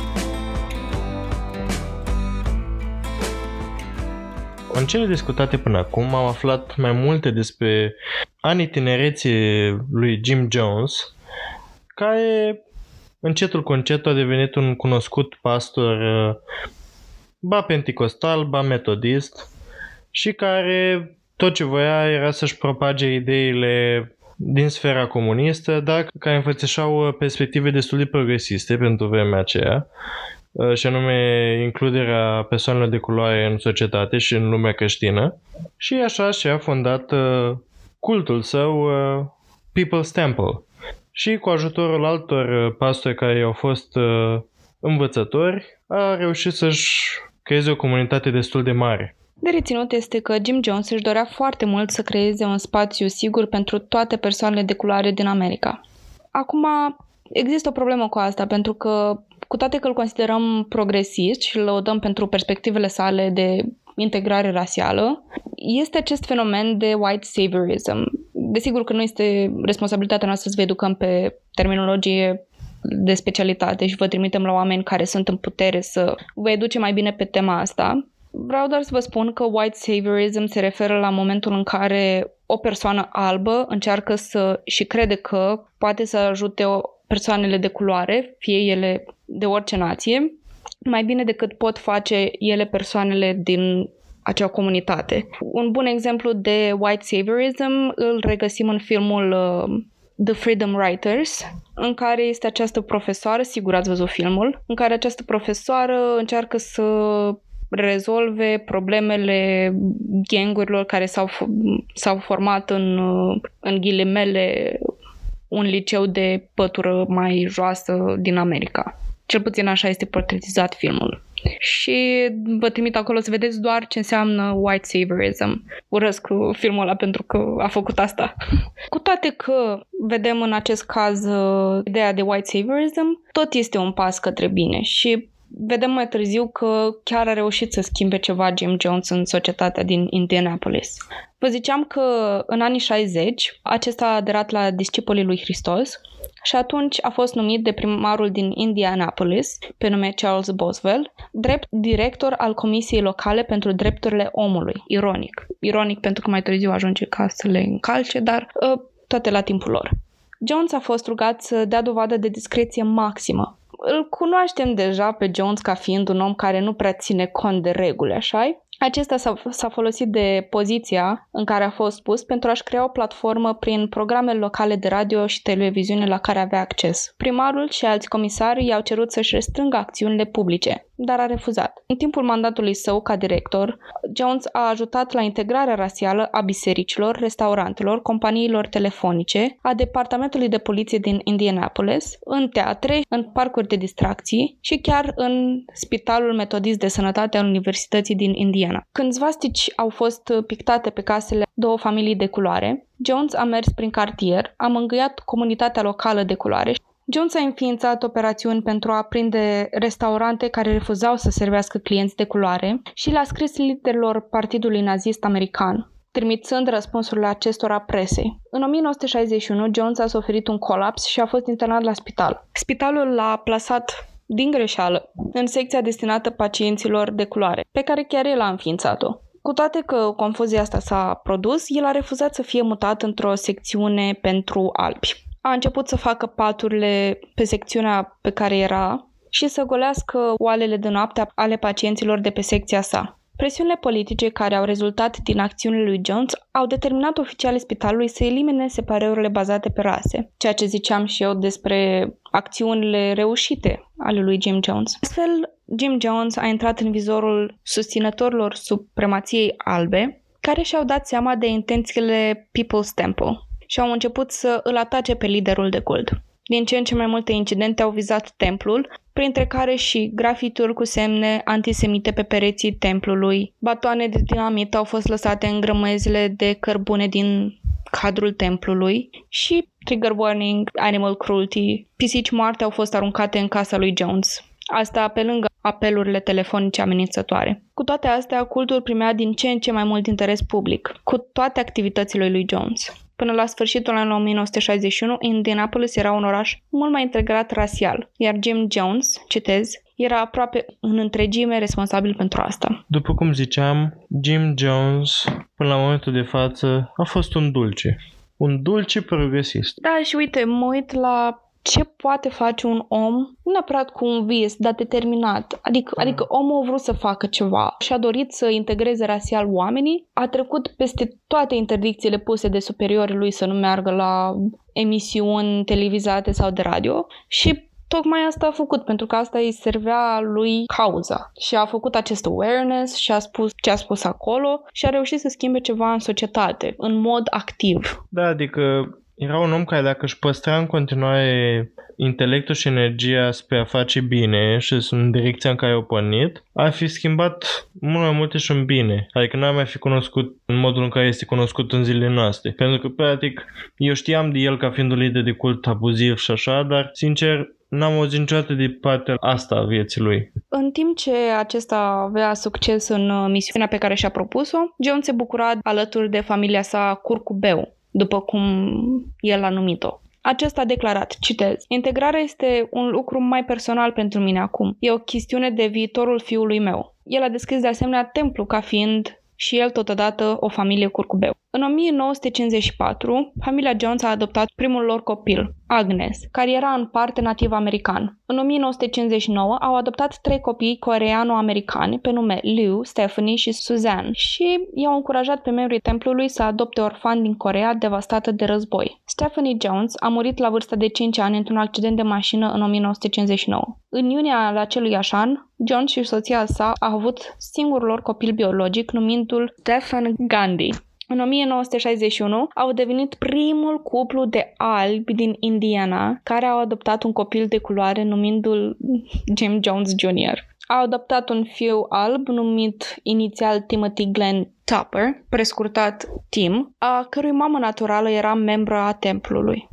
În cele discutate până acum am aflat mai multe despre anii tinereții lui Jim Jones, care încetul cu încetul a devenit un cunoscut pastor ba penticostal, ba metodist și care tot ce voia era să-și propage ideile din sfera comunistă, dar care înfățișau perspective destul de progresiste pentru vremea aceea. Uh, și anume includerea persoanelor de culoare în societate și în lumea creștină. Și așa și-a fondat uh, cultul său uh, People's Temple. Și cu ajutorul altor pastori care au fost învățători, a reușit să-și creeze o comunitate destul de mare. De reținut este că Jim Jones își dorea foarte mult să creeze un spațiu sigur pentru toate persoanele de culoare din America. Acum, există o problemă cu asta, pentru că cu toate că îl considerăm progresist și îl lăudăm pentru perspectivele sale de integrare rasială, este acest fenomen de white saviorism. Desigur că nu este responsabilitatea noastră să vă educăm pe terminologie de specialitate și vă trimitem la oameni care sunt în putere să vă educe mai bine pe tema asta. Vreau doar să vă spun că white saviorism se referă la momentul în care o persoană albă încearcă să și crede că poate să ajute o persoanele de culoare, fie ele de orice nație, mai bine decât pot face ele persoanele din acea comunitate. Un bun exemplu de white saviorism îl regăsim în filmul uh, The Freedom Writers, în care este această profesoară, sigur ați văzut filmul, în care această profesoară încearcă să rezolve problemele gangurilor care s-au, s-au format în, uh, în ghilimele un liceu de pătură mai joasă din America. Cel puțin așa este portretizat filmul. Și vă trimit acolo să vedeți doar ce înseamnă white saviorism. Urăsc filmul ăla pentru că a făcut asta. Cu toate că vedem în acest caz uh, ideea de white saviorism, tot este un pas către bine și vedem mai târziu că chiar a reușit să schimbe ceva Jim Jones în societatea din Indianapolis. Vă ziceam că în anii 60 acesta a aderat la discipolii lui Hristos și atunci a fost numit de primarul din Indianapolis, pe nume Charles Boswell, drept director al Comisiei Locale pentru Drepturile Omului. Ironic. Ironic pentru că mai târziu ajunge ca să le încalce, dar uh, toate la timpul lor. Jones a fost rugat să dea dovadă de discreție maximă. Îl cunoaștem deja pe Jones ca fiind un om care nu prea ține cont de reguli, așa acesta s-a, s-a folosit de poziția în care a fost pus pentru a-și crea o platformă prin programele locale de radio și televiziune la care avea acces. Primarul și alți comisari i-au cerut să-și restrângă acțiunile publice dar a refuzat. În timpul mandatului său ca director, Jones a ajutat la integrarea rasială a bisericilor, restaurantelor, companiilor telefonice, a departamentului de poliție din Indianapolis, în teatre, în parcuri de distracții și chiar în Spitalul Metodist de Sănătate al Universității din Indiana. Când zvastici au fost pictate pe casele două familii de culoare, Jones a mers prin cartier, a mângâiat comunitatea locală de culoare Jones a înființat operațiuni pentru a prinde restaurante care refuzau să servească clienți de culoare și le-a scris liderilor Partidului Nazist American, trimițând răspunsurile acestora presei. În 1961, Jones a suferit un colaps și a fost internat la spital. Spitalul l-a plasat din greșeală în secția destinată pacienților de culoare, pe care chiar el a înființat-o. Cu toate că confuzia asta s-a produs, el a refuzat să fie mutat într-o secțiune pentru albi a început să facă paturile pe secțiunea pe care era și să golească oalele de noapte ale pacienților de pe secția sa. Presiunile politice care au rezultat din acțiunile lui Jones au determinat oficialii spitalului să elimine separările bazate pe rase, ceea ce ziceam și eu despre acțiunile reușite ale lui Jim Jones. Astfel, Jim Jones a intrat în vizorul susținătorilor supremației albe, care și-au dat seama de intențiile People's Temple, și au început să îl atace pe liderul de cult. Din ce în ce mai multe incidente au vizat templul, printre care și grafituri cu semne antisemite pe pereții templului. Batoane de dinamit au fost lăsate în grămezile de cărbune din cadrul templului și trigger warning, animal cruelty, pisici moarte au fost aruncate în casa lui Jones. Asta pe lângă apelurile telefonice amenințătoare. Cu toate astea, cultul primea din ce în ce mai mult interes public, cu toate activitățile lui Jones. Până la sfârșitul anului 1961, Indianapolis era un oraș mult mai integrat rasial, iar Jim Jones, citez, era aproape în întregime responsabil pentru asta. După cum ziceam, Jim Jones, până la momentul de față, a fost un dulce. Un dulce progresist. Da, și uite, mă uit la ce poate face un om, nu neapărat cu un vis, dar determinat. Adică, mm. adică omul a vrut să facă ceva și a dorit să integreze rasial oamenii, a trecut peste toate interdicțiile puse de superiorii lui să nu meargă la emisiuni televizate sau de radio și tocmai asta a făcut, pentru că asta îi servea lui cauza. Și a făcut acest awareness și a spus ce a spus acolo și a reușit să schimbe ceva în societate, în mod activ. Da, adică era un om care dacă își păstra în continuare intelectul și energia spre a face bine și în direcția în care au pornit, ar fi schimbat mult mai multe și în bine. Adică n-ar mai fi cunoscut în modul în care este cunoscut în zilele noastre. Pentru că, practic, eu știam de el ca fiind un lider de cult abuziv și așa, dar, sincer, n-am auzit niciodată de partea asta a vieții lui. În timp ce acesta avea succes în uh, misiunea pe care și-a propus-o, John se bucura alături de familia sa curcubeu, după cum el a numit-o. Acesta a declarat, citez, Integrarea este un lucru mai personal pentru mine acum. E o chestiune de viitorul fiului meu. El a descris de asemenea templu ca fiind și el totodată o familie curcubeu. În 1954, familia Jones a adoptat primul lor copil, Agnes, care era în parte nativ american. În 1959 au adoptat trei copii coreano-americani pe nume Liu, Stephanie și Suzanne și i-au încurajat pe membrii templului să adopte orfani din Corea devastată de război. Stephanie Jones a murit la vârsta de 5 ani într-un accident de mașină în 1959. În iunie al acelui an, John și soția sa au avut singurul lor copil biologic, numindu-l Stephen Gandhi. În 1961 au devenit primul cuplu de albi din Indiana care au adoptat un copil de culoare numindu-l Jim Jones Jr. Au adoptat un fiu alb numit inițial Timothy Glenn Tupper, prescurtat Tim, a cărui mamă naturală era membră a templului.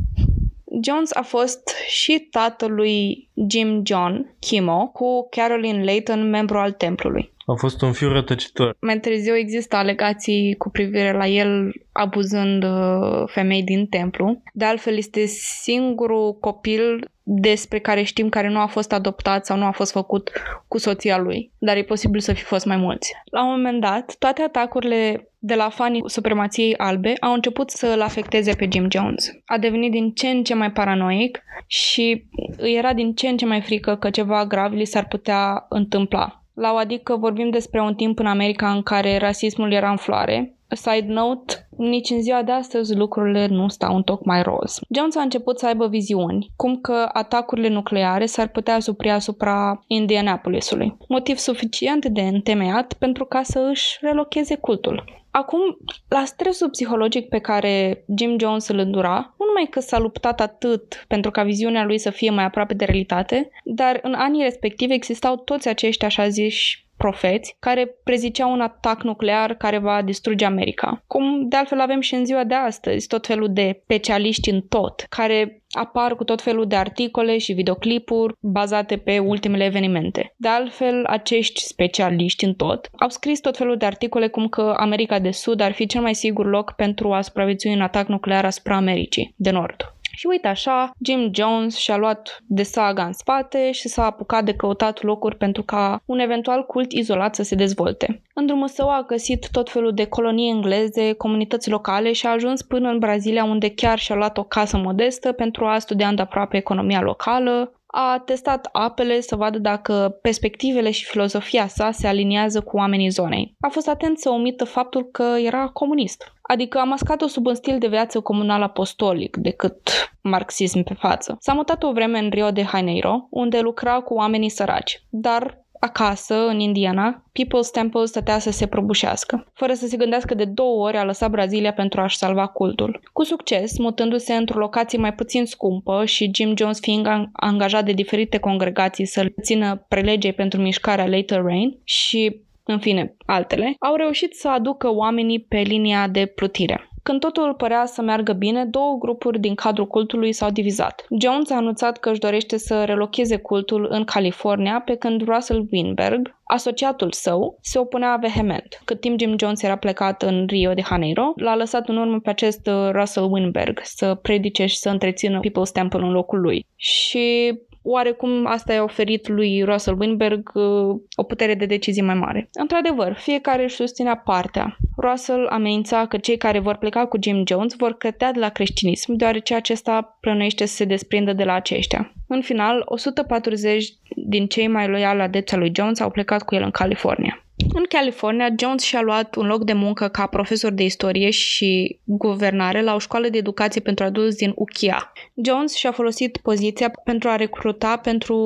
Jones a fost și tatăl lui Jim John Kimo cu Caroline Layton, membru al templului. A fost un fiu rătăcitor. Mai târziu există alegații cu privire la el abuzând uh, femei din templu. De altfel, este singurul copil despre care știm care nu a fost adoptat sau nu a fost făcut cu soția lui, dar e posibil să fi fost mai mulți. La un moment dat, toate atacurile de la fanii supremației albe au început să îl afecteze pe Jim Jones. A devenit din ce în ce mai paranoic și îi era din ce în ce mai frică că ceva grav li s-ar putea întâmpla. La o adică vorbim despre un timp în America în care rasismul era în floare. Side note, nici în ziua de astăzi lucrurile nu stau în tocmai roz. Jones a început să aibă viziuni, cum că atacurile nucleare s-ar putea supri asupra Indianapolisului. Motiv suficient de întemeiat pentru ca să își relocheze cultul. Acum, la stresul psihologic pe care Jim Jones îl îndura, nu numai că s-a luptat atât pentru ca viziunea lui să fie mai aproape de realitate, dar în anii respectivi existau toți acești așa ziși profeți care preziceau un atac nuclear care va distruge America. Cum de altfel avem și în ziua de astăzi, tot felul de specialiști în tot, care apar cu tot felul de articole și videoclipuri bazate pe ultimele evenimente. De altfel, acești specialiști în tot au scris tot felul de articole cum că America de Sud ar fi cel mai sigur loc pentru a supraviețui un atac nuclear asupra Americii de Nord. Și uite așa, Jim Jones și-a luat de saga în spate și s-a apucat de căutat locuri pentru ca un eventual cult izolat să se dezvolte. În drumul său a găsit tot felul de colonii engleze, comunități locale și a ajuns până în Brazilia unde chiar și-a luat o casă modestă pentru a studia îndeaproape economia locală, a testat apele să vadă dacă perspectivele și filozofia sa se aliniază cu oamenii zonei. A fost atent să omită faptul că era comunist. Adică a mascat-o sub un stil de viață comunal apostolic decât marxism pe față. S-a mutat o vreme în Rio de Janeiro, unde lucra cu oamenii săraci, dar acasă, în Indiana, People's Temple stătea să se prăbușească. Fără să se gândească de două ori, a lăsat Brazilia pentru a-și salva cultul. Cu succes, mutându-se într-o locație mai puțin scumpă și Jim Jones fiind angajat de diferite congregații să-l țină prelegei pentru mișcarea Later Rain și în fine, altele, au reușit să aducă oamenii pe linia de plutire. Când totul părea să meargă bine, două grupuri din cadrul cultului s-au divizat. Jones a anunțat că își dorește să relocheze cultul în California, pe când Russell Winberg, asociatul său, se opunea vehement. Cât timp Jim Jones era plecat în Rio de Janeiro, l-a lăsat în urmă pe acest uh, Russell Winberg să predice și să întrețină People's Temple în locul lui. Și oarecum asta i-a oferit lui Russell Winberg uh, o putere de decizie mai mare. Într-adevăr, fiecare își susținea partea. Russell amenința că cei care vor pleca cu Jim Jones vor cădea de la creștinism, deoarece acesta plănuiește să se desprindă de la aceștia. În final, 140 din cei mai loiali adepți lui Jones au plecat cu el în California. În California, Jones și-a luat un loc de muncă ca profesor de istorie și guvernare la o școală de educație pentru adulți din Ukiah. Jones și-a folosit poziția pentru a recruta pentru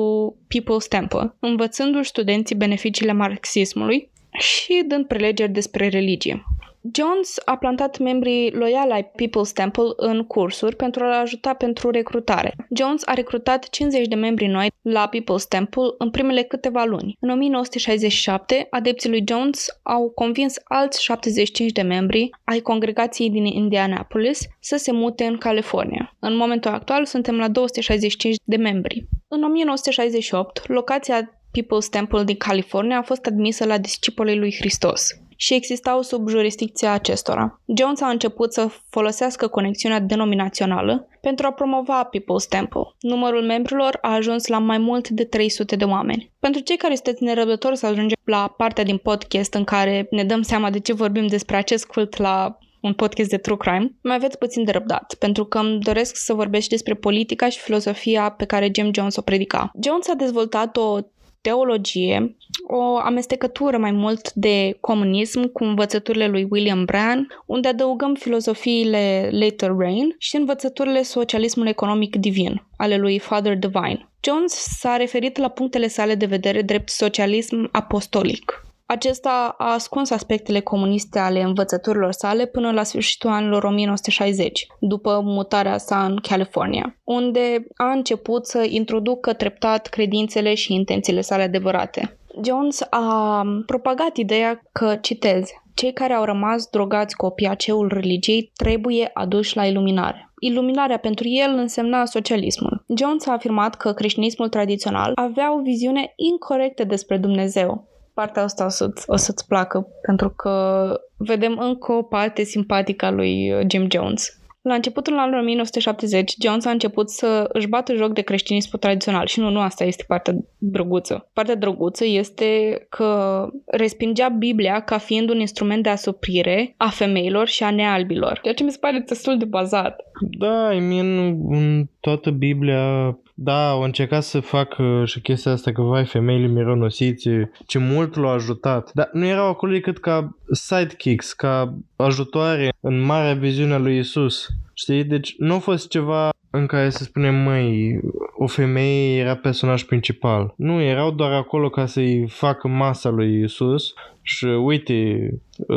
People's Temple, învățându-și studenții beneficiile marxismului și dând prelegeri despre religie. Jones a plantat membrii loiali ai People's Temple în cursuri pentru a-l ajuta pentru recrutare. Jones a recrutat 50 de membri noi la People's Temple în primele câteva luni. În 1967, adepții lui Jones au convins alți 75 de membri ai congregației din Indianapolis să se mute în California. În momentul actual suntem la 265 de membri. În 1968, locația People's Temple din California a fost admisă la discipolii lui Hristos și existau sub jurisdicția acestora. Jones a început să folosească conexiunea denominațională pentru a promova People's Temple. Numărul membrilor a ajuns la mai mult de 300 de oameni. Pentru cei care sunteți nerăbdători să ajungem la partea din podcast în care ne dăm seama de ce vorbim despre acest cult la un podcast de true crime, mai aveți puțin de răbdat, pentru că îmi doresc să vorbesc despre politica și filozofia pe care Jim Jones o predica. Jones a dezvoltat o teologie, o amestecătură mai mult de comunism cu învățăturile lui William Bryan, unde adăugăm filozofiile Later Rain și învățăturile socialismului economic divin ale lui Father Divine. Jones s-a referit la punctele sale de vedere drept socialism apostolic. Acesta a ascuns aspectele comuniste ale învățăturilor sale până la sfârșitul anilor 1960, după mutarea sa în California, unde a început să introducă treptat credințele și intențiile sale adevărate. Jones a propagat ideea că, citez, cei care au rămas drogați cu opiaceul religiei trebuie aduși la iluminare. Iluminarea pentru el însemna socialismul. Jones a afirmat că creștinismul tradițional avea o viziune incorrectă despre Dumnezeu. Partea asta o, să-ți, o să-ți placă, pentru că vedem încă o parte simpatică a lui Jim Jones. La începutul anului 1970, Jones a început să își bată joc de creștinismul tradițional și nu, nu asta este partea drăguță. Partea drăguță este că respingea Biblia ca fiind un instrument de asuprire a femeilor și a nealbilor, ceea ce mi se pare destul de bazat. Da, I mean, în toată Biblia da, au încercat să facă și chestia asta că, vai, femeile mironosițe, ce mult l-au ajutat. Dar nu erau acolo decât ca sidekicks, ca ajutoare în marea viziune a lui Isus. Știi? Deci nu a fost ceva în care să spunem, măi, o femeie era personaj principal. Nu, erau doar acolo ca să-i facă masa lui Isus și uite,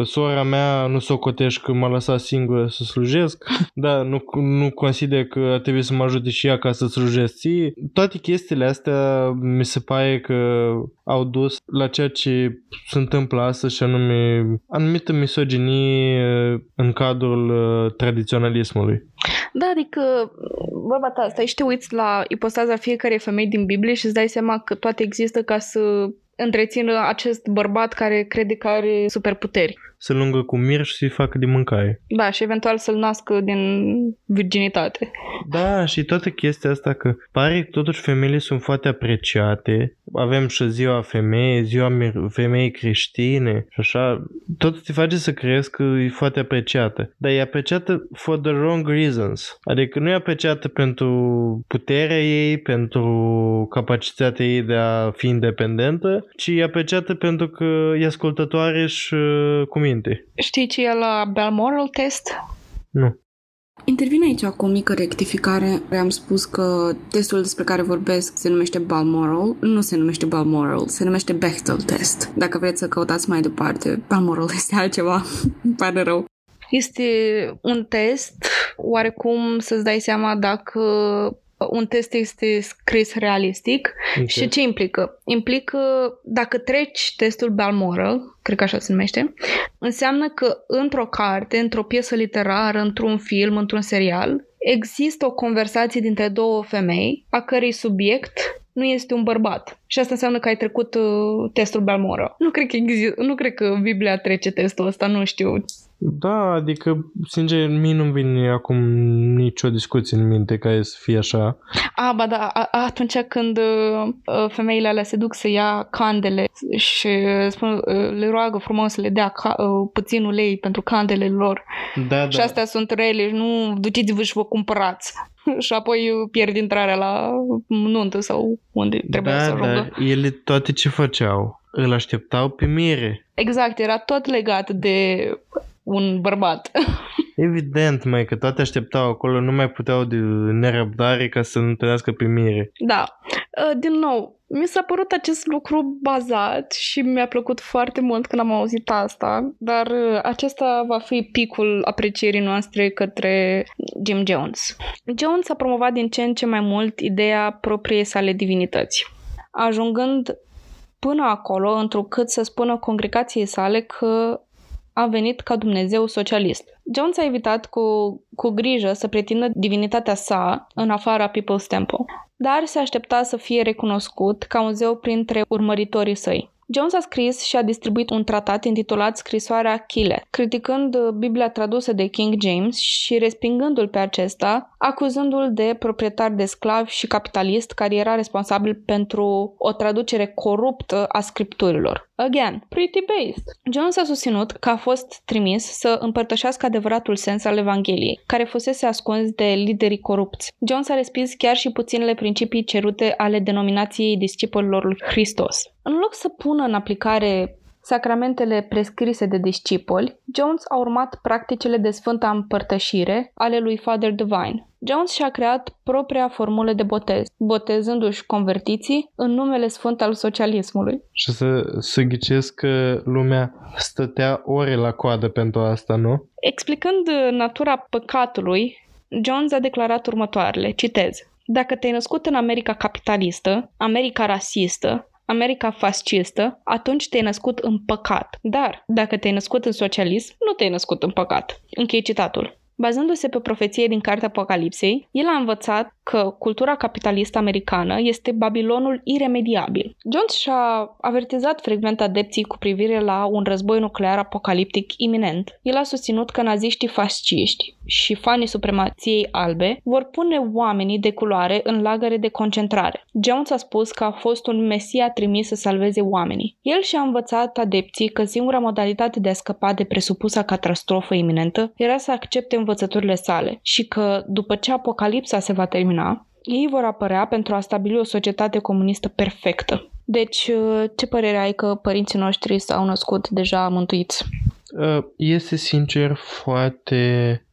sora mea nu s-o cotești că m-a lăsat singură să slujesc, da, nu, nu consider că trebuie să mă ajute și ea ca să slujesc ție. Toate chestiile astea mi se pare că au dus la ceea ce se întâmplă astăzi și anume anumită misoginie în cadrul uh, tradiționalismului. Da, adică vorba ta asta, și te uiți la ipostaza fiecarei femei din Biblie și îți dai seama că toate există ca să întrețină acest bărbat care crede că are superputeri. Să lungă cu mirș și să-i facă de mâncare. Da, și eventual să-l nască din virginitate. Da, și toată chestia asta că pare că totuși femeile sunt foarte apreciate. Avem și ziua femeii, ziua femeii creștine și așa. Tot te face să crezi că e foarte apreciată. Dar e apreciată for the wrong reasons. Adică nu e apreciată pentru puterea ei, pentru capacitatea ei de a fi independentă, ci e apreciată pentru că e ascultătoare și cu minte. Știi ce e la Balmoral test? Nu. Intervine aici cu o mică rectificare. Am spus că testul despre care vorbesc se numește Balmoral. Nu se numește Balmoral, se numește Bechtel test. Dacă vreți să căutați mai departe, Balmoral este altceva. Îmi pare rău. Este un test, oarecum să-ți dai seama dacă un test este scris realistic okay. și ce implică? Implică dacă treci testul Balmoral, cred că așa se numește, înseamnă că într-o carte, într-o piesă literară, într-un film, într-un serial, există o conversație dintre două femei, a cărei subiect nu este un bărbat. Și asta înseamnă că ai trecut uh, testul Balmoral. Nu cred că, exist- nu cred că Biblia trece testul ăsta, nu știu da, adică, sincer, mie nu vine acum nicio discuție în minte ca să fie așa. A, ba da, a, atunci când uh, femeile alea se duc să ia candele și spun, uh, le roagă frumos să le dea ca, uh, puțin ulei pentru candelele lor. Da, și da. astea sunt rele și nu duceți-vă și vă cumpărați. și apoi pierd intrarea la nuntă sau unde trebuie da, să ajungă. Da, ele toate ce făceau? Îl așteptau pe mire. Exact, era tot legat de un bărbat. Evident, mai că toate așteptau acolo, nu mai puteau de nerăbdare ca să întâlnească pe mire. Da. Uh, din nou, mi s-a părut acest lucru bazat și mi-a plăcut foarte mult când am auzit asta, dar uh, acesta va fi picul aprecierii noastre către Jim Jones. Jones a promovat din ce în ce mai mult ideea propriei sale divinități, ajungând până acolo, întrucât să spună congregației sale că a venit ca Dumnezeu socialist. Jones a evitat cu, cu grijă să pretindă divinitatea sa în afara People's Temple, dar se aștepta să fie recunoscut ca un zeu printre urmăritorii săi. Jones a scris și a distribuit un tratat intitulat Scrisoarea Chile, criticând Biblia tradusă de King James și respingându-l pe acesta, acuzându-l de proprietar de sclavi și capitalist care era responsabil pentru o traducere coruptă a scripturilor. Again, pretty based. Jones a susținut că a fost trimis să împărtășească adevăratul sens al Evangheliei, care fusese ascuns de liderii corupți. Jones a respins chiar și puținele principii cerute ale denominației discipolilor lui Hristos. În loc să pună în aplicare sacramentele prescrise de discipoli, Jones a urmat practicile de sfântă împărtășire ale lui Father Divine. Jones și-a creat propria formulă de botez, botezându-și convertiții în numele sfânt al socialismului. Și să, să ghicesc că lumea stătea ore la coadă pentru asta, nu? Explicând natura păcatului, Jones a declarat următoarele, citez. Dacă te-ai născut în America capitalistă, America rasistă, America fascistă, atunci te-ai născut în păcat. Dar, dacă te-ai născut în socialism, nu te-ai născut în păcat. Închei citatul. Bazându-se pe profeție din Cartea Apocalipsei, el a învățat că cultura capitalistă americană este Babilonul iremediabil. Jones și-a avertizat frecvent adepții cu privire la un război nuclear apocaliptic iminent. El a susținut că naziștii fasciști și fanii supremației albe vor pune oamenii de culoare în lagăre de concentrare. Jones a spus că a fost un mesia trimis să salveze oamenii. El și-a învățat adepții că singura modalitate de a scăpa de presupusa catastrofă iminentă era să accepte învățăturile sale și că, după ce apocalipsa se va termina, ei vor apărea pentru a stabili o societate comunistă perfectă. Deci, ce părere ai că părinții noștri s-au născut deja mântuiți? Uh, este sincer foarte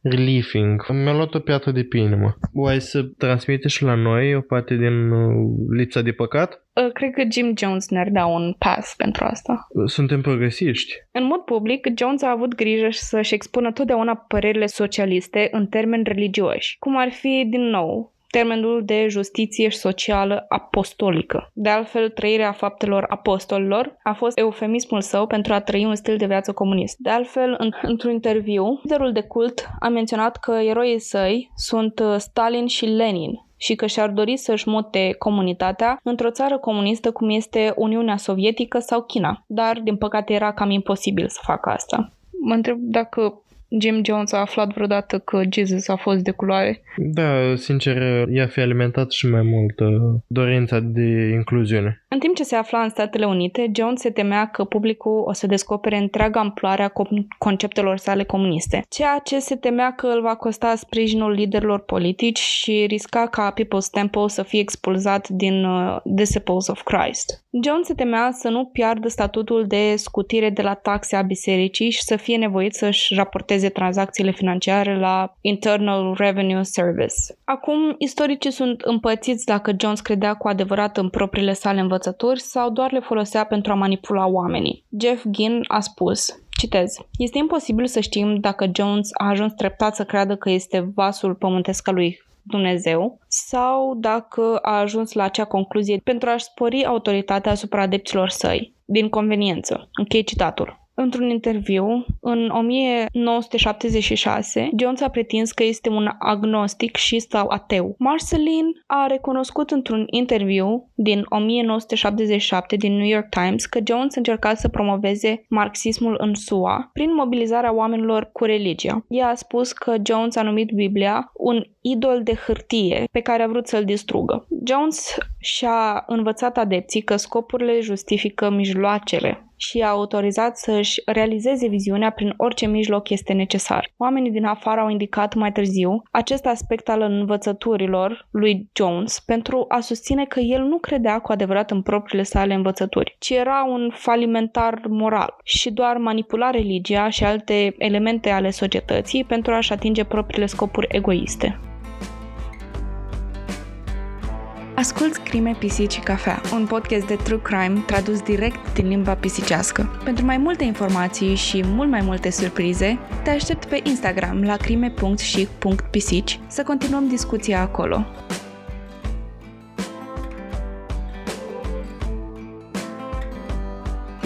relieving. Mi-a luat o piatră de pe inimă. Oai să transmite și la noi o parte din uh, lipsa de păcat? Uh, cred că Jim Jones ne-ar da un pass pentru asta. Suntem progresiști. În mod public, Jones a avut grijă să-și expună totdeauna părerile socialiste în termeni religioși, cum ar fi, din nou, termenul de justiție socială apostolică. De altfel, trăirea faptelor apostolilor a fost eufemismul său pentru a trăi un stil de viață comunist. De altfel, în, într-un interviu, liderul de cult a menționat că eroii săi sunt uh, Stalin și Lenin, și că și-ar dori să-și mute comunitatea într-o țară comunistă cum este Uniunea Sovietică sau China. Dar, din păcate, era cam imposibil să facă asta. Mă întreb dacă Jim Jones a aflat vreodată că Jesus a fost de culoare. Da, sincer, i-a fi alimentat și mai mult uh, dorința de incluziune. În timp ce se afla în Statele Unite, Jones se temea că publicul o să descopere întreaga amploare a conceptelor sale comuniste, ceea ce se temea că îl va costa sprijinul liderilor politici și risca ca People's Temple să fie expulzat din uh, Disciples of Christ. Jones se temea să nu piardă statutul de scutire de la taxe a bisericii și să fie nevoit să-și raporteze tranzacțiile financiare la Internal Revenue Service. Acum, istoricii sunt împățiți dacă Jones credea cu adevărat în propriile sale învățături sau doar le folosea pentru a manipula oamenii. Jeff Ginn a spus, Citez. Este imposibil să știm dacă Jones a ajuns treptat să creadă că este vasul pământesc al lui Dumnezeu sau dacă a ajuns la acea concluzie pentru a-și spori autoritatea asupra adepților săi, din conveniență. Închei citatul. Într-un interviu, în 1976, Jones a pretins că este un agnostic și sau ateu. Marceline a recunoscut într-un interviu din 1977 din New York Times că Jones încerca să promoveze marxismul în SUA prin mobilizarea oamenilor cu religia. Ea a spus că Jones a numit Biblia un idol de hârtie pe care a vrut să-l distrugă. Jones și-a învățat adepții că scopurile justifică mijloacele și a autorizat să-și realizeze viziunea prin orice mijloc este necesar. Oamenii din afară au indicat mai târziu acest aspect al învățăturilor lui Jones pentru a susține că el nu credea cu adevărat în propriile sale învățături, ci era un falimentar moral și doar manipula religia și alte elemente ale societății pentru a-și atinge propriile scopuri egoiste. Asculți Crime, Pisici și Cafea, un podcast de true crime tradus direct din limba pisicească. Pentru mai multe informații și mult mai multe surprize, te aștept pe Instagram la crime.și.pisici să continuăm discuția acolo.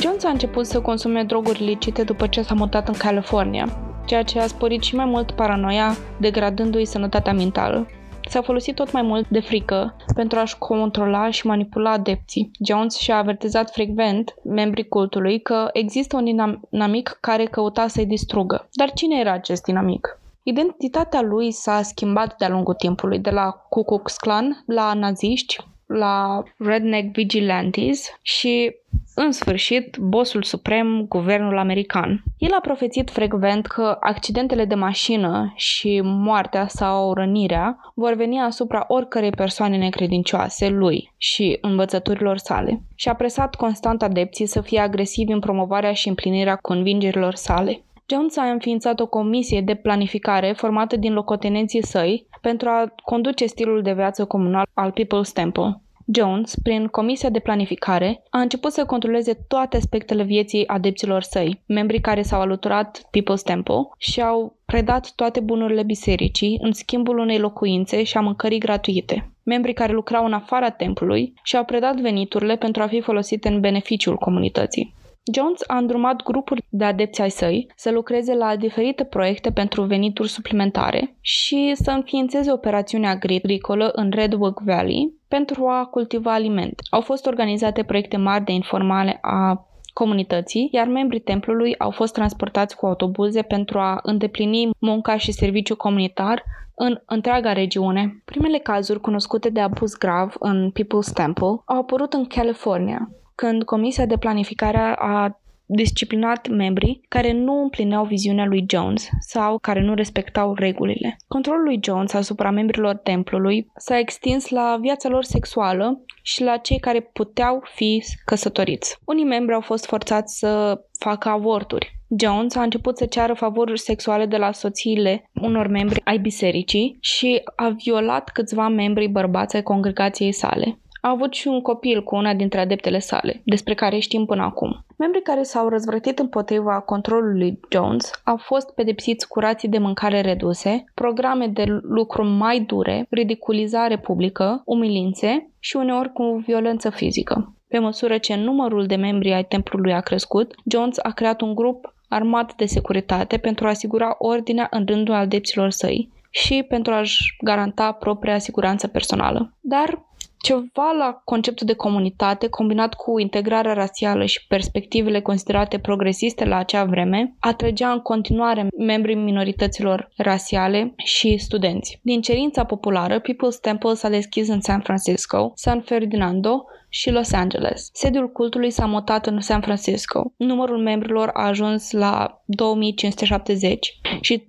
Jones a început să consume droguri licite după ce s-a mutat în California, ceea ce a sporit și mai mult paranoia, degradându-i sănătatea mentală. S-a folosit tot mai mult de frică pentru a-și controla și manipula adepții. Jones și-a avertizat frecvent membrii cultului că există un dinamic care căuta să-i distrugă. Dar cine era acest dinamic? Identitatea lui s-a schimbat de-a lungul timpului, de la Ku Klux Klan la naziști, la Redneck Vigilantes și în sfârșit, bossul suprem, guvernul american. El a profețit frecvent că accidentele de mașină și moartea sau rănirea vor veni asupra oricărei persoane necredincioase lui și învățăturilor sale și a presat constant adepții să fie agresivi în promovarea și împlinirea convingerilor sale. Jones a înființat o comisie de planificare formată din locotenenții săi pentru a conduce stilul de viață comunal al People's Temple. Jones, prin comisia de planificare, a început să controleze toate aspectele vieții adepților săi, membrii care s-au alăturat People's Temple și au predat toate bunurile bisericii în schimbul unei locuințe și a mâncării gratuite. Membrii care lucrau în afara templului și-au predat veniturile pentru a fi folosite în beneficiul comunității. Jones a îndrumat grupuri de adepți ai săi să lucreze la diferite proiecte pentru venituri suplimentare și să înființeze operațiuni agricolă în Redwood Valley pentru a cultiva alimente. Au fost organizate proiecte mari de informare a comunității, iar membrii templului au fost transportați cu autobuze pentru a îndeplini munca și serviciu comunitar în întreaga regiune. Primele cazuri cunoscute de abuz grav în People's Temple au apărut în California, când Comisia de Planificare a disciplinat membrii care nu împlineau viziunea lui Jones sau care nu respectau regulile. Controlul lui Jones asupra membrilor templului s-a extins la viața lor sexuală și la cei care puteau fi căsătoriți. Unii membri au fost forțați să facă avorturi. Jones a început să ceară favoruri sexuale de la soțiile unor membri ai bisericii și a violat câțiva membri bărbați ai congregației sale. A avut și un copil cu una dintre adeptele sale, despre care știm până acum. Membrii care s-au răzvrătit împotriva controlului Jones au fost pedepsiți cu rații de mâncare reduse, programe de lucru mai dure, ridiculizare publică, umilințe și uneori cu violență fizică. Pe măsură ce numărul de membri ai templului a crescut, Jones a creat un grup armat de securitate pentru a asigura ordinea în rândul adepților săi și pentru a-și garanta propria siguranță personală. Dar ceva la conceptul de comunitate, combinat cu integrarea rasială și perspectivele considerate progresiste la acea vreme, atrăgea în continuare membrii minorităților rasiale și studenți. Din cerința populară, People's Temple s-a deschis în San Francisco, San Ferdinando și Los Angeles. Sediul cultului s-a mutat în San Francisco. Numărul membrilor a ajuns la 2570 și 36.000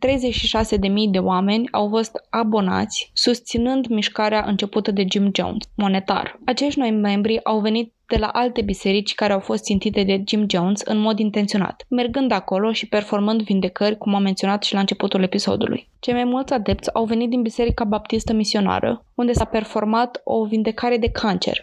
de oameni au fost abonați, susținând mișcarea începută de Jim Jones, monetar. Acești noi membri au venit de la alte biserici care au fost țintite de Jim Jones în mod intenționat, mergând acolo și performând vindecări, cum am menționat și la începutul episodului. Cei mai mulți adepți au venit din Biserica Baptistă Misionară, unde s-a performat o vindecare de cancer,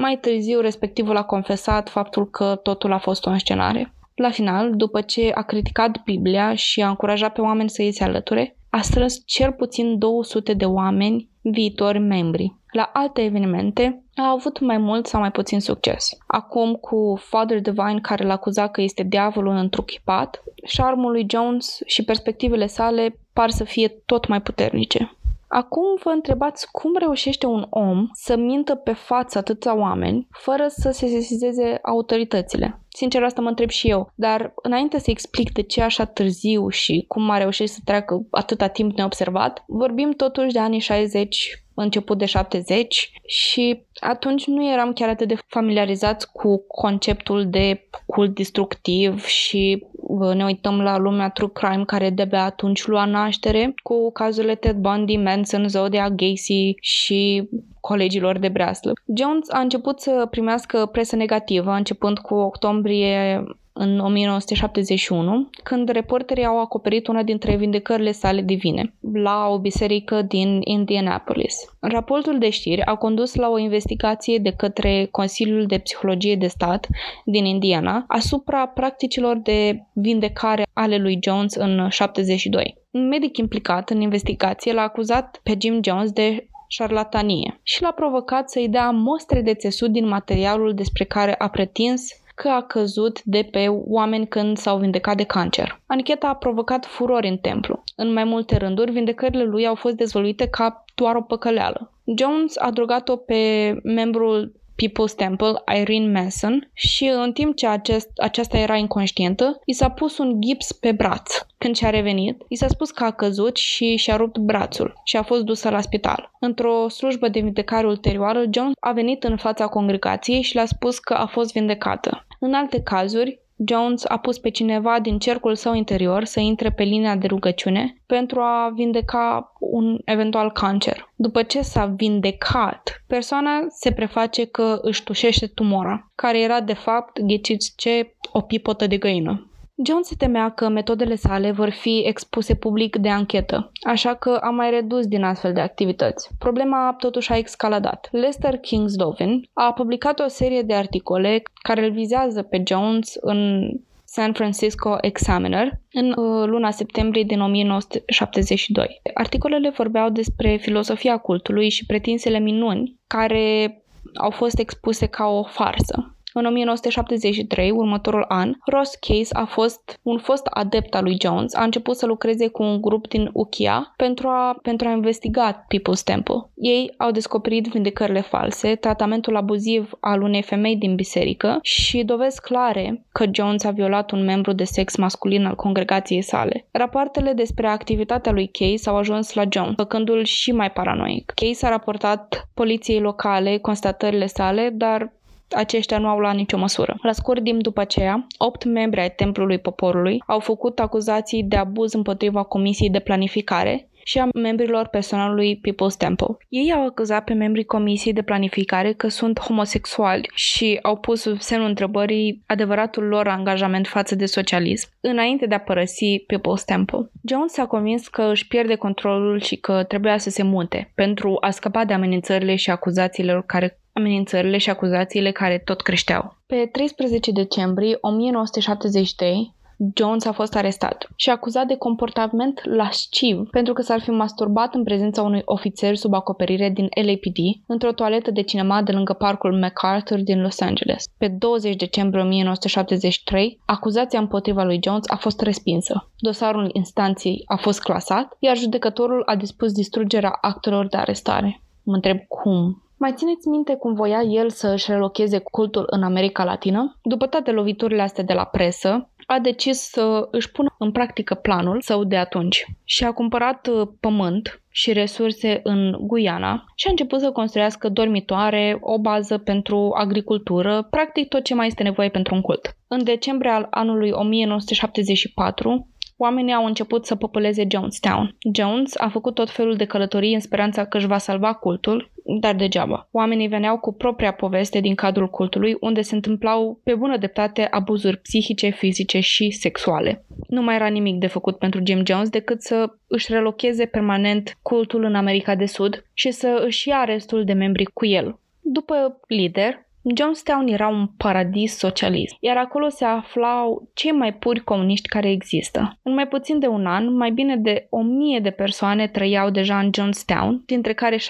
mai târziu, respectivul a confesat faptul că totul a fost o înscenare. La final, după ce a criticat Biblia și a încurajat pe oameni să îi se alăture, a strâns cel puțin 200 de oameni viitori membri. La alte evenimente a avut mai mult sau mai puțin succes. Acum cu Father Divine care l-a acuzat că este diavolul întruchipat, șarmul lui Jones și perspectivele sale par să fie tot mai puternice. Acum vă întrebați cum reușește un om să mintă pe față atâția oameni fără să se sesizeze autoritățile. Sincer, asta mă întreb și eu. Dar înainte să explic de ce așa târziu și cum a reușit să treacă atâta timp neobservat, vorbim totuși de anii 60 început de 70 și atunci nu eram chiar atât de familiarizați cu conceptul de cult destructiv și ne uităm la lumea true crime care de-abia atunci lua naștere cu cazurile Ted Bundy, Manson, Zodiac, Gacy și colegilor de breaslă. Jones a început să primească presă negativă începând cu octombrie în 1971, când reporterii au acoperit una dintre vindecările sale divine, la o biserică din Indianapolis. Raportul de știri a condus la o investigație de către Consiliul de Psihologie de Stat din Indiana asupra practicilor de vindecare ale lui Jones în 72. Un medic implicat în investigație l-a acuzat pe Jim Jones de șarlatanie și l-a provocat să-i dea mostre de țesut din materialul despre care a pretins că a căzut de pe oameni când s-au vindecat de cancer. Ancheta a provocat furori în templu. În mai multe rânduri, vindecările lui au fost dezvăluite ca doar o păcăleală. Jones a drogat-o pe membrul People's Temple, Irene Mason, și în timp ce acest, aceasta era inconștientă, i s-a pus un gips pe braț. Când și-a revenit, i s-a spus că a căzut și și-a rupt brațul și a fost dusă la spital. Într-o slujbă de vindecare ulterioară, John a venit în fața congregației și le-a spus că a fost vindecată. În alte cazuri, Jones a pus pe cineva din cercul său interior să intre pe linia de rugăciune pentru a vindeca un eventual cancer. După ce s-a vindecat, persoana se preface că își tușește tumora, care era de fapt, ghiciți ce, o pipotă de găină. Jones se temea că metodele sale vor fi expuse public de anchetă, așa că a mai redus din astfel de activități. Problema totuși a escaladat. Lester Kingslovin a publicat o serie de articole care îl vizează pe Jones în San Francisco Examiner în uh, luna septembrie din 1972. Articolele vorbeau despre filosofia cultului și pretinsele minuni care au fost expuse ca o farsă. În 1973, următorul an, Ross Case a fost un fost adept al lui Jones, a început să lucreze cu un grup din Ukiah pentru a, pentru a investiga People's Temple. Ei au descoperit vindecările false, tratamentul abuziv al unei femei din biserică și dovezi clare că Jones a violat un membru de sex masculin al congregației sale. Rapoartele despre activitatea lui Case au ajuns la Jones, făcându-l și mai paranoic. Case a raportat poliției locale constatările sale, dar aceștia nu au luat nicio măsură. La scurt timp după aceea, opt membri ai Templului Poporului au făcut acuzații de abuz împotriva Comisiei de Planificare și a membrilor personalului People's Temple. Ei au acuzat pe membrii Comisiei de Planificare că sunt homosexuali și au pus sub semnul întrebării adevăratul lor angajament față de socialism, înainte de a părăsi People's Temple. Jones s-a convins că își pierde controlul și că trebuia să se mute pentru a scăpa de amenințările și acuzațiile care amenințările și acuzațiile care tot creșteau. Pe 13 decembrie 1973, Jones a fost arestat și acuzat de comportament lasciv pentru că s-ar fi masturbat în prezența unui ofițer sub acoperire din LAPD într-o toaletă de cinema de lângă parcul MacArthur din Los Angeles. Pe 20 decembrie 1973, acuzația împotriva lui Jones a fost respinsă. Dosarul instanței a fost clasat, iar judecătorul a dispus distrugerea actelor de arestare. Mă întreb cum mai țineți minte cum voia el să își relocheze cultul în America Latină? După toate loviturile astea de la presă, a decis să își pună în practică planul său de atunci și a cumpărat uh, pământ și resurse în Guyana și a început să construiască dormitoare, o bază pentru agricultură, practic tot ce mai este nevoie pentru un cult. În decembrie al anului 1974, oamenii au început să populeze Jonestown. Jones a făcut tot felul de călătorii în speranța că își va salva cultul, dar degeaba. Oamenii veneau cu propria poveste din cadrul cultului, unde se întâmplau pe bună dreptate abuzuri psihice, fizice și sexuale. Nu mai era nimic de făcut pentru Jim Jones decât să își relocheze permanent cultul în America de Sud și să își ia restul de membri cu el. După lider, Jonestown era un paradis socialist, iar acolo se aflau cei mai puri comuniști care există. În mai puțin de un an, mai bine de o mie de persoane trăiau deja în Jonestown, dintre care 68%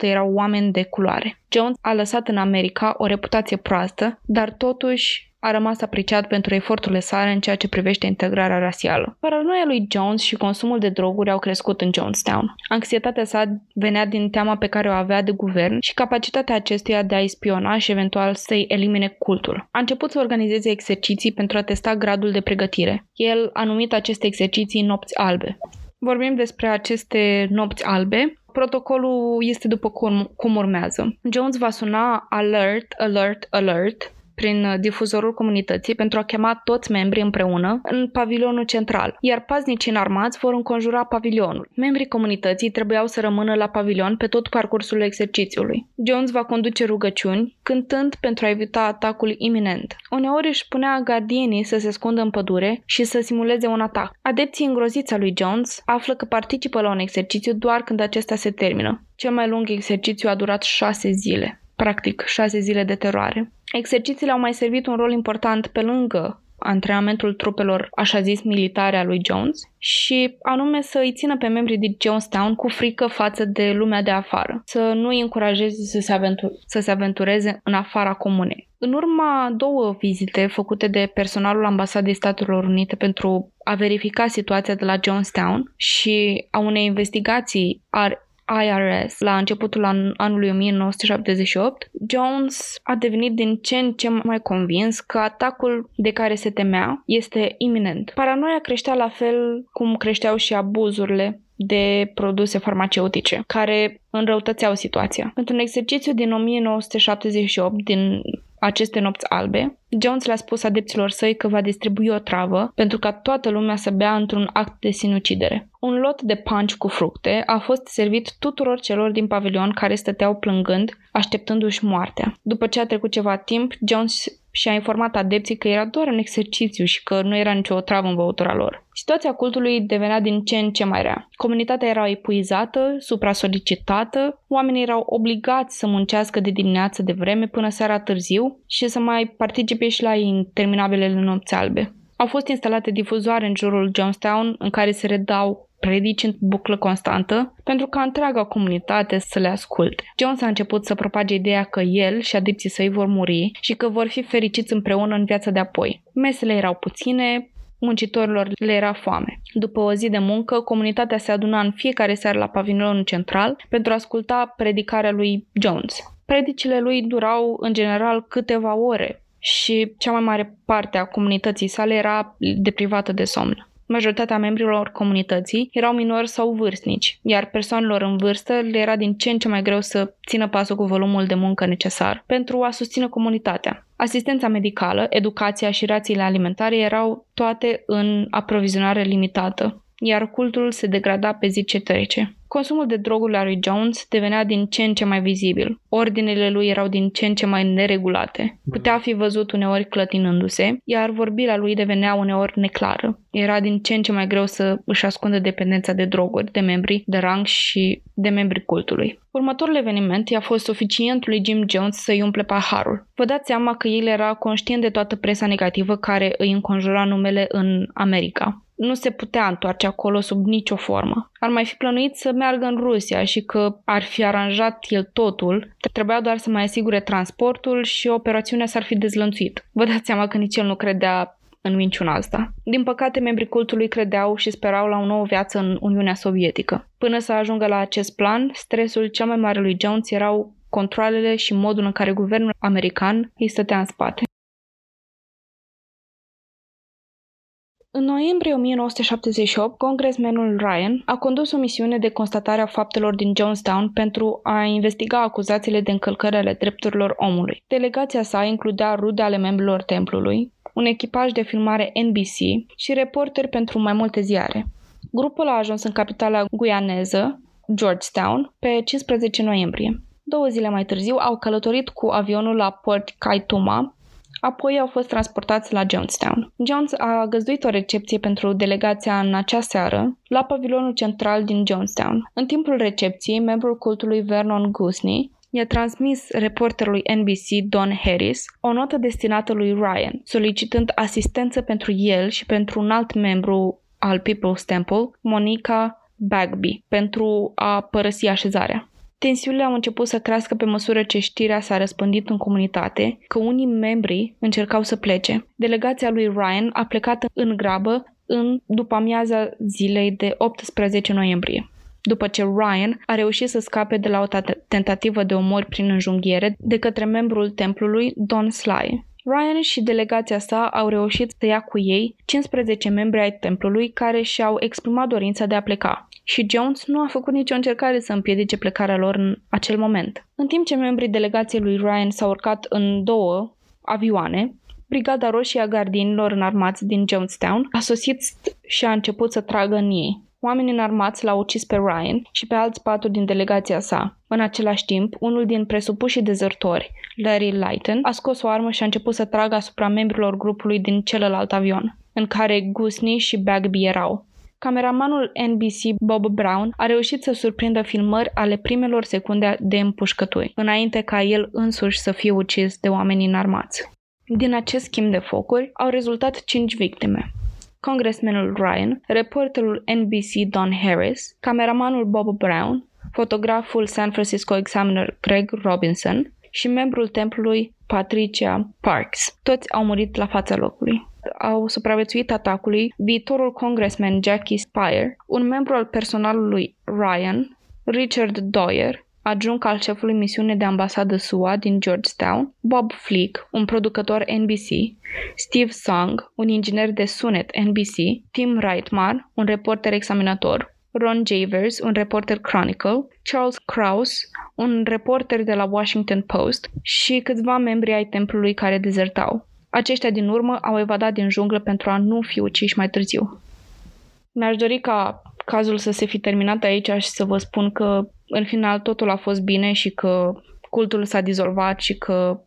erau oameni de culoare. Jones a lăsat în America o reputație proastă, dar totuși a rămas apreciat pentru eforturile sale în ceea ce privește integrarea rasială. Paranoia lui Jones și consumul de droguri au crescut în Jonestown. Anxietatea sa venea din teama pe care o avea de guvern și capacitatea acestuia de a spiona și eventual să-i elimine cultul. A început să organizeze exerciții pentru a testa gradul de pregătire. El a numit aceste exerciții nopți albe. Vorbim despre aceste nopți albe, Protocolul este după cum, cum urmează. Jones va suna alert, alert, alert prin uh, difuzorul comunității pentru a chema toți membrii împreună în pavilionul central, iar paznicii înarmați vor înconjura pavilionul. Membrii comunității trebuiau să rămână la pavilion pe tot parcursul exercițiului. Jones va conduce rugăciuni, cântând pentru a evita atacul iminent. Uneori își punea gardienii să se scundă în pădure și să simuleze un atac. Adepții îngroziți a lui Jones află că participă la un exercițiu doar când acesta se termină. Cel mai lung exercițiu a durat șase zile practic șase zile de teroare. Exercițiile au mai servit un rol important pe lângă antrenamentul trupelor, așa zis, militare a lui Jones și anume să îi țină pe membrii din Jonestown cu frică față de lumea de afară, să nu îi încurajeze să se, aventur- să se aventureze în afara comunei. În urma două vizite făcute de personalul ambasadei Statelor Unite pentru a verifica situația de la Jonestown și a unei investigații IRS la începutul an- anului 1978, Jones a devenit din ce în ce mai convins că atacul de care se temea este iminent. Paranoia creștea la fel cum creșteau și abuzurile de produse farmaceutice, care înrăutățeau situația. Într-un exercițiu din 1978 din aceste nopți albe, Jones le-a spus adepților săi că va distribui o travă pentru ca toată lumea să bea într-un act de sinucidere. Un lot de punch cu fructe a fost servit tuturor celor din pavilion care stăteau plângând, așteptându-și moartea. După ce a trecut ceva timp, Jones și a informat adepții că era doar un exercițiu și că nu era nicio travă în băutura lor. Situația cultului devenea din ce în ce mai rea. Comunitatea era epuizată, supra-solicitată, oamenii erau obligați să muncească de dimineață de vreme până seara târziu și să mai participe și la interminabilele nopți albe. Au fost instalate difuzoare în jurul Jonestown în care se redau predici în buclă constantă pentru ca întreaga comunitate să le asculte. Jones a început să propage ideea că el și adepții săi vor muri și că vor fi fericiți împreună în viața de apoi. Mesele erau puține, muncitorilor le era foame. După o zi de muncă, comunitatea se aduna în fiecare seară la pavilionul central pentru a asculta predicarea lui Jones. Predicile lui durau în general câteva ore și cea mai mare parte a comunității sale era deprivată de somn. Majoritatea membrilor comunității erau minori sau vârstnici, iar persoanelor în vârstă le era din ce în ce mai greu să țină pasul cu volumul de muncă necesar pentru a susține comunitatea. Asistența medicală, educația și rațiile alimentare erau toate în aprovizionare limitată, iar cultul se degrada pe zi ce trece. Consumul de droguri la lui Jones devenea din ce în ce mai vizibil. Ordinele lui erau din ce în ce mai neregulate. Putea fi văzut uneori clătinându-se, iar vorbirea lui devenea uneori neclară. Era din ce în ce mai greu să își ascundă dependența de droguri, de membri de rang și de membri cultului. Următorul eveniment i-a fost suficient lui Jim Jones să-i umple paharul. Vă dați seama că el era conștient de toată presa negativă care îi înconjura numele în America nu se putea întoarce acolo sub nicio formă. Ar mai fi plănuit să meargă în Rusia și că ar fi aranjat el totul, trebuia doar să mai asigure transportul și operațiunea s-ar fi dezlănțuit. Vă dați seama că nici el nu credea în minciuna asta. Din păcate, membrii cultului credeau și sperau la o nouă viață în Uniunea Sovietică. Până să ajungă la acest plan, stresul cel mai mare lui Jones erau controlele și modul în care guvernul american îi stătea în spate. În noiembrie 1978, congresmenul Ryan a condus o misiune de constatare a faptelor din Jonestown pentru a investiga acuzațiile de încălcări ale drepturilor omului. Delegația sa includea rude ale membrilor templului, un echipaj de filmare NBC și reporteri pentru mai multe ziare. Grupul a ajuns în capitala guianeză, Georgetown, pe 15 noiembrie. Două zile mai târziu au călătorit cu avionul la Port Kaituma, Apoi au fost transportați la Jonestown. Jones a găzduit o recepție pentru delegația în acea seară la pavilionul central din Jonestown. În timpul recepției, membrul cultului Vernon Gusney i-a transmis reporterului NBC Don Harris o notă destinată lui Ryan, solicitând asistență pentru el și pentru un alt membru al People's Temple, Monica Bagby, pentru a părăsi așezarea. Tensiunile au început să crească pe măsură ce știrea s-a răspândit în comunitate că unii membri încercau să plece. Delegația lui Ryan a plecat în grabă în după amiaza zilei de 18 noiembrie după ce Ryan a reușit să scape de la o tentativă de omor prin înjunghiere de către membrul templului Don Sly. Ryan și delegația sa au reușit să ia cu ei 15 membri ai templului care și-au exprimat dorința de a pleca și Jones nu a făcut nicio încercare să împiedice plecarea lor în acel moment. În timp ce membrii delegației lui Ryan s-au urcat în două avioane, Brigada Roșie a Gardinilor înarmați din Jonestown a sosit și a început să tragă în ei. Oamenii înarmați l-au ucis pe Ryan și pe alți patru din delegația sa. În același timp, unul din presupușii dezertori, Larry Lighton, a scos o armă și a început să tragă asupra membrilor grupului din celălalt avion, în care Gusney și Bagby erau. Cameramanul NBC Bob Brown a reușit să surprindă filmări ale primelor secunde de împușcături, înainte ca el însuși să fie ucis de oameni înarmați. Din acest schimb de focuri au rezultat cinci victime. Congresmenul Ryan, reporterul NBC Don Harris, cameramanul Bob Brown, fotograful San Francisco Examiner Greg Robinson și membrul templului Patricia Parks. Toți au murit la fața locului au supraviețuit atacului viitorul congressman Jackie Spire, un membru al personalului Ryan, Richard Doyer, adjunct al șefului misiunii de ambasadă SUA din Georgetown, Bob Flick, un producător NBC, Steve Song, un inginer de sunet NBC, Tim Reitmar, un reporter examinator, Ron Javers, un reporter Chronicle, Charles Krause, un reporter de la Washington Post și câțiva membri ai templului care dezertau. Aceștia din urmă au evadat din junglă pentru a nu fi uciși mai târziu. Mi-aș dori ca cazul să se fi terminat aici și să vă spun că în final totul a fost bine și că cultul s-a dizolvat și că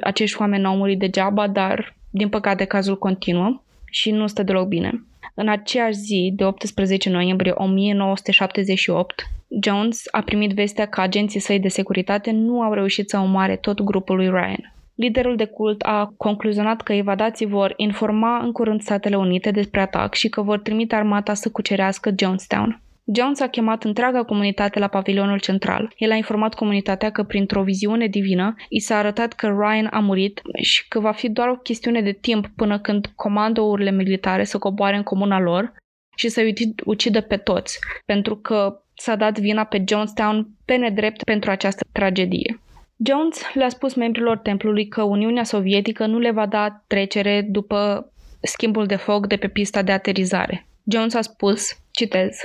acești oameni n-au murit degeaba, dar din păcate cazul continuă și nu stă deloc bine. În aceeași zi, de 18 noiembrie 1978, Jones a primit vestea că agenții săi de securitate nu au reușit să omoare tot grupul lui Ryan. Liderul de cult a concluzionat că evadații vor informa în curând Statele Unite despre atac și că vor trimite armata să cucerească Jonestown. Jones a chemat întreaga comunitate la pavilionul central. El a informat comunitatea că printr-o viziune divină i s-a arătat că Ryan a murit și că va fi doar o chestiune de timp până când comandourile militare să coboare în comuna lor și să-i ucidă pe toți, pentru că s-a dat vina pe Jonestown pe nedrept pentru această tragedie. Jones le-a spus membrilor templului că Uniunea Sovietică nu le va da trecere după schimbul de foc de pe pista de aterizare. Jones a spus, citez,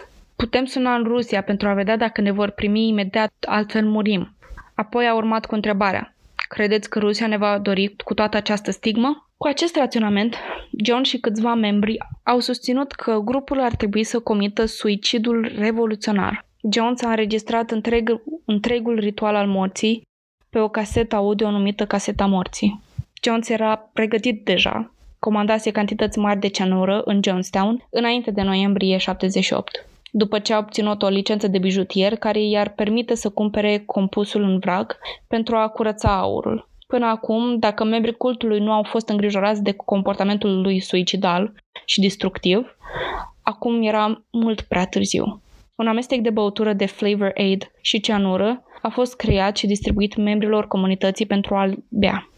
Putem suna în Rusia pentru a vedea dacă ne vor primi imediat, altfel murim. Apoi a urmat cu întrebarea. Credeți că Rusia ne va dori cu toată această stigmă? Cu acest raționament, John și câțiva membri au susținut că grupul ar trebui să comită suicidul revoluționar. Jones a înregistrat întreg, întregul ritual al morții pe o casetă audio numită Caseta Morții. Jones era pregătit deja, comandase cantități mari de cianură în Jonestown înainte de noiembrie 78 după ce a obținut o licență de bijutier care i-ar permite să cumpere compusul în vrag pentru a curăța aurul. Până acum, dacă membrii cultului nu au fost îngrijorați de comportamentul lui suicidal și destructiv, acum era mult prea târziu. Un amestec de băutură de Flavor Aid și cianură a fost creat și distribuit membrilor comunității pentru a-l bea.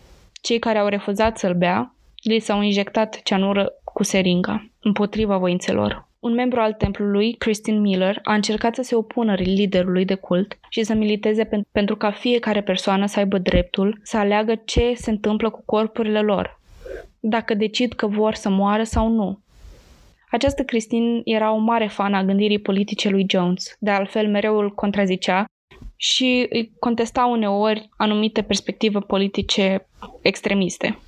Cei care au refuzat să-l bea, li s-au injectat cianură cu seringa, împotriva voințelor. Un membru al templului, Christine Miller, a încercat să se opună liderului de cult și să militeze pentru ca fiecare persoană să aibă dreptul să aleagă ce se întâmplă cu corpurile lor, dacă decid că vor să moară sau nu. Această Christine era o mare fan a gândirii politice lui Jones, de altfel mereu îl contrazicea și îi contesta uneori anumite perspective politice extremiste.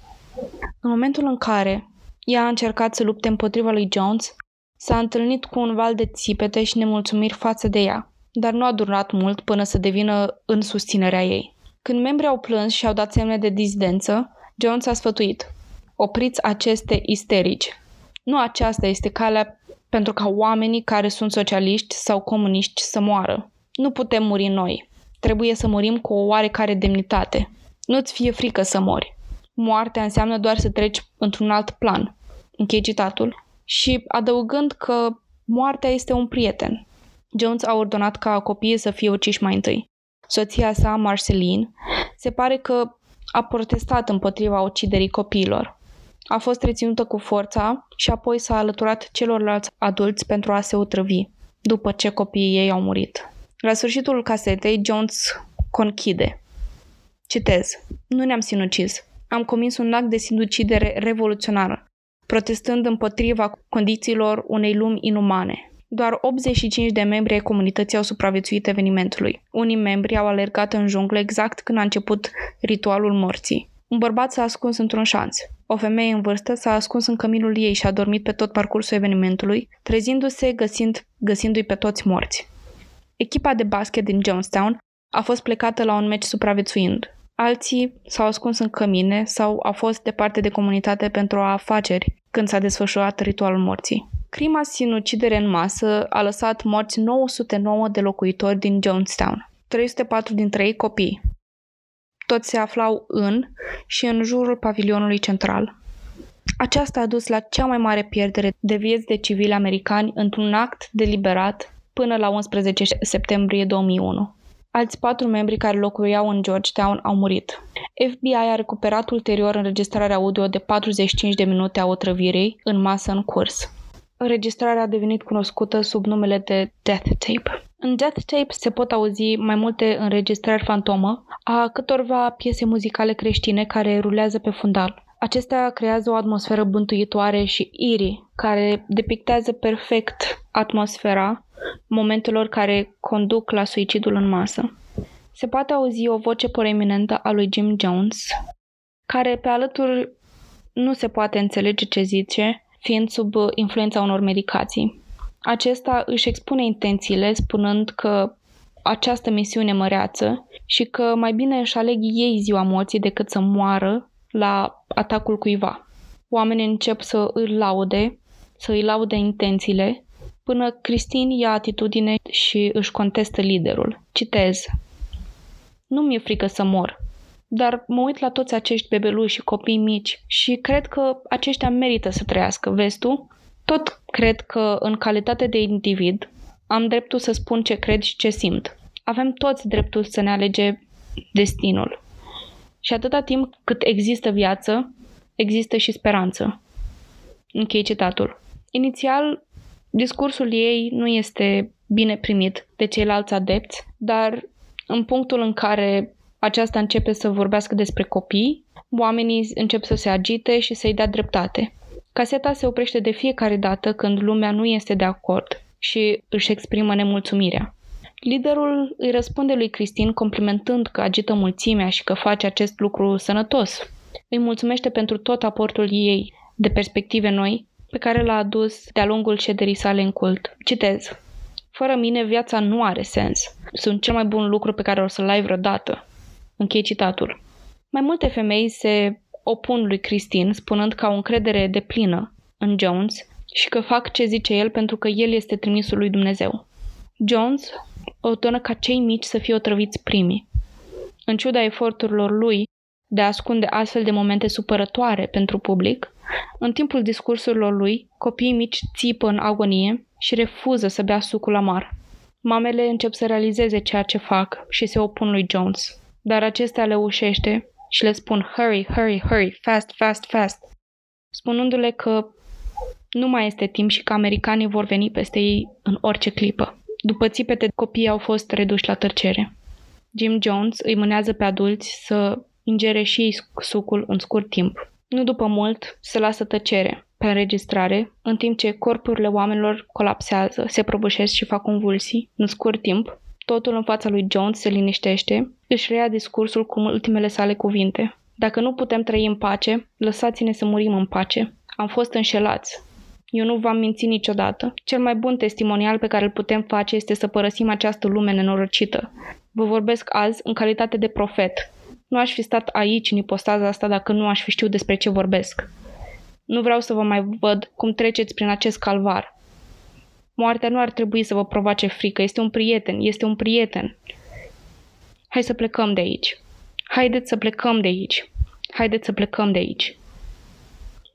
În momentul în care ea a încercat să lupte împotriva lui Jones, S-a întâlnit cu un val de țipete și nemulțumiri față de ea, dar nu a durat mult până să devină în susținerea ei. Când membrii au plâns și au dat semne de dizidență, Jones a sfătuit. Opriți aceste isterici. Nu aceasta este calea pentru ca oamenii care sunt socialiști sau comuniști să moară. Nu putem muri noi. Trebuie să murim cu o oarecare demnitate. Nu-ți fie frică să mori. Moartea înseamnă doar să treci într-un alt plan. Închei citatul și adăugând că moartea este un prieten. Jones a ordonat ca copiii să fie uciși mai întâi. Soția sa, Marceline, se pare că a protestat împotriva uciderii copiilor. A fost reținută cu forța și apoi s-a alăturat celorlalți adulți pentru a se otrăvi, după ce copiii ei au murit. La sfârșitul casetei, Jones conchide. Citez. Nu ne-am sinucis. Am comis un act de sinucidere revoluționară protestând împotriva condițiilor unei lumi inumane. Doar 85 de membri ai comunității au supraviețuit evenimentului. Unii membri au alergat în junglă exact când a început ritualul morții. Un bărbat s-a ascuns într-un șanț. O femeie în vârstă s-a ascuns în căminul ei și a dormit pe tot parcursul evenimentului, trezindu-se găsind, găsindu-i pe toți morți. Echipa de basket din Jonestown a fost plecată la un meci supraviețuind. Alții s-au ascuns în cămine sau au fost departe de comunitate pentru afaceri când s-a desfășurat ritualul morții. Crima sinucidere în masă a lăsat morți 909 de locuitori din Jonestown, 304 dintre ei copii. Toți se aflau în și în jurul pavilionului central. Aceasta a dus la cea mai mare pierdere de vieți de civili americani într-un act deliberat până la 11 septembrie 2001. Alți patru membri care locuiau în Georgetown au murit. FBI a recuperat ulterior înregistrarea audio de 45 de minute a otrăvirii în masă în curs. Înregistrarea a devenit cunoscută sub numele de Death Tape. În Death Tape se pot auzi mai multe înregistrări fantomă a câtorva piese muzicale creștine care rulează pe fundal. Acestea creează o atmosferă bântuitoare și iri, care depictează perfect atmosfera momentelor care conduc la suicidul în masă. Se poate auzi o voce proeminentă a lui Jim Jones, care pe alături nu se poate înțelege ce zice, fiind sub influența unor medicații. Acesta își expune intențiile spunând că această misiune măreață și că mai bine își aleg ei ziua morții decât să moară la atacul cuiva. Oamenii încep să îl laude, să îi laude intențiile, până Cristin ia atitudine și își contestă liderul. Citez. Nu mi-e frică să mor, dar mă uit la toți acești bebeluși și copii mici și cred că aceștia merită să trăiască, vezi tu? Tot cred că, în calitate de individ, am dreptul să spun ce cred și ce simt. Avem toți dreptul să ne alege destinul. Și atâta timp cât există viață, există și speranță. Închei citatul. Inițial, discursul ei nu este bine primit de ceilalți adepți, dar în punctul în care aceasta începe să vorbească despre copii, oamenii încep să se agite și să-i dea dreptate. Caseta se oprește de fiecare dată când lumea nu este de acord și își exprimă nemulțumirea. Liderul îi răspunde lui Cristin complimentând că agită mulțimea și că face acest lucru sănătos. Îi mulțumește pentru tot aportul ei de perspective noi pe care l-a adus de-a lungul șederii sale în cult. Citez. Fără mine viața nu are sens. Sunt cel mai bun lucru pe care o să-l ai vreodată. Închei citatul. Mai multe femei se opun lui Cristin spunând că au încredere de plină în Jones și că fac ce zice el pentru că el este trimisul lui Dumnezeu. Jones ordonă ca cei mici să fie otrăviți primii. În ciuda eforturilor lui de a ascunde astfel de momente supărătoare pentru public, în timpul discursurilor lui, copiii mici țipă în agonie și refuză să bea sucul amar. Mamele încep să realizeze ceea ce fac și se opun lui Jones, dar acestea le ușește și le spun hurry, hurry, hurry, fast, fast, fast, spunându-le că nu mai este timp și că americanii vor veni peste ei în orice clipă. După țipete, copiii au fost reduși la tăcere. Jim Jones îi mânează pe adulți să ingere și ei sucul în scurt timp. Nu după mult, se lasă tăcere pe înregistrare, în timp ce corpurile oamenilor colapsează, se prăbușesc și fac convulsii. În scurt timp, totul în fața lui Jones se liniștește, își reia discursul cu ultimele sale cuvinte. Dacă nu putem trăi în pace, lăsați-ne să murim în pace. Am fost înșelați. Eu nu v-am mințit niciodată. Cel mai bun testimonial pe care îl putem face este să părăsim această lume nenorocită. Vă vorbesc azi în calitate de profet. Nu aș fi stat aici în ipostaza asta dacă nu aș fi știut despre ce vorbesc. Nu vreau să vă mai văd cum treceți prin acest calvar. Moartea nu ar trebui să vă provoace frică. Este un prieten, este un prieten. Hai să plecăm de aici. Haideți să plecăm de aici. Haideți să plecăm de aici.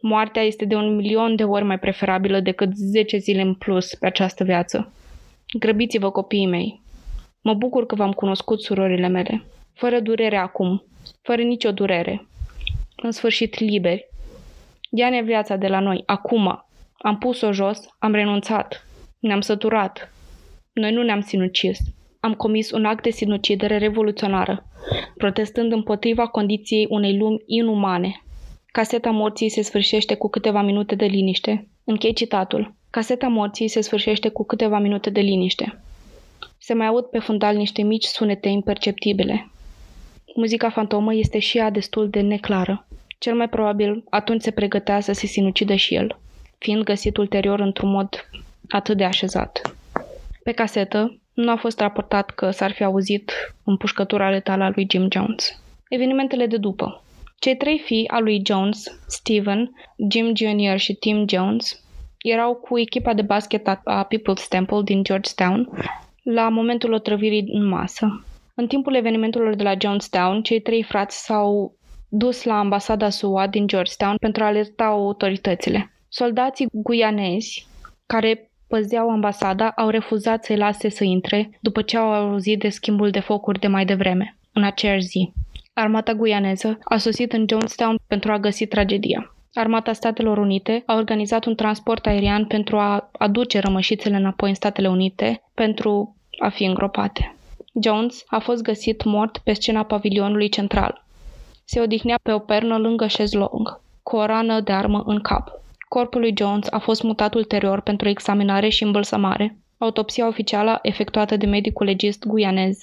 Moartea este de un milion de ori mai preferabilă decât 10 zile în plus pe această viață. Grăbiți-vă, copiii mei. Mă bucur că v-am cunoscut surorile mele. Fără durere acum. Fără nicio durere. În sfârșit liberi. Ia-ne viața de la noi, acum. Am pus-o jos, am renunțat. Ne-am săturat. Noi nu ne-am sinucis. Am comis un act de sinucidere revoluționară, protestând împotriva condiției unei lumi inumane, Caseta morții se sfârșește cu câteva minute de liniște. Închei citatul. Caseta morții se sfârșește cu câteva minute de liniște. Se mai aud pe fundal niște mici sunete imperceptibile. Muzica fantomă este și ea destul de neclară. Cel mai probabil atunci se pregătea să se sinucidă și el, fiind găsit ulterior într-un mod atât de așezat. Pe casetă nu a fost raportat că s-ar fi auzit împușcătura letală a lui Jim Jones. Evenimentele de după. Cei trei fii a lui Jones, Steven, Jim Jr. și Tim Jones, erau cu echipa de basket a People's Temple din Georgetown la momentul otrăvirii în masă. În timpul evenimentelor de la Jonestown, cei trei frați s-au dus la ambasada SUA din Georgetown pentru a alerta autoritățile. Soldații guianezi, care păzeau ambasada, au refuzat să-i lase să intre după ce au auzit de schimbul de focuri de mai devreme, în aceeași zi. Armata guianeză a sosit în Jonestown pentru a găsi tragedia. Armata Statelor Unite a organizat un transport aerian pentru a aduce rămășițele înapoi în Statele Unite pentru a fi îngropate. Jones a fost găsit mort pe scena pavilionului central. Se odihnea pe o pernă lângă șezlong, cu o rană de armă în cap. Corpul lui Jones a fost mutat ulterior pentru examinare și îmbălsămare. Autopsia oficială efectuată de medicul legist guianez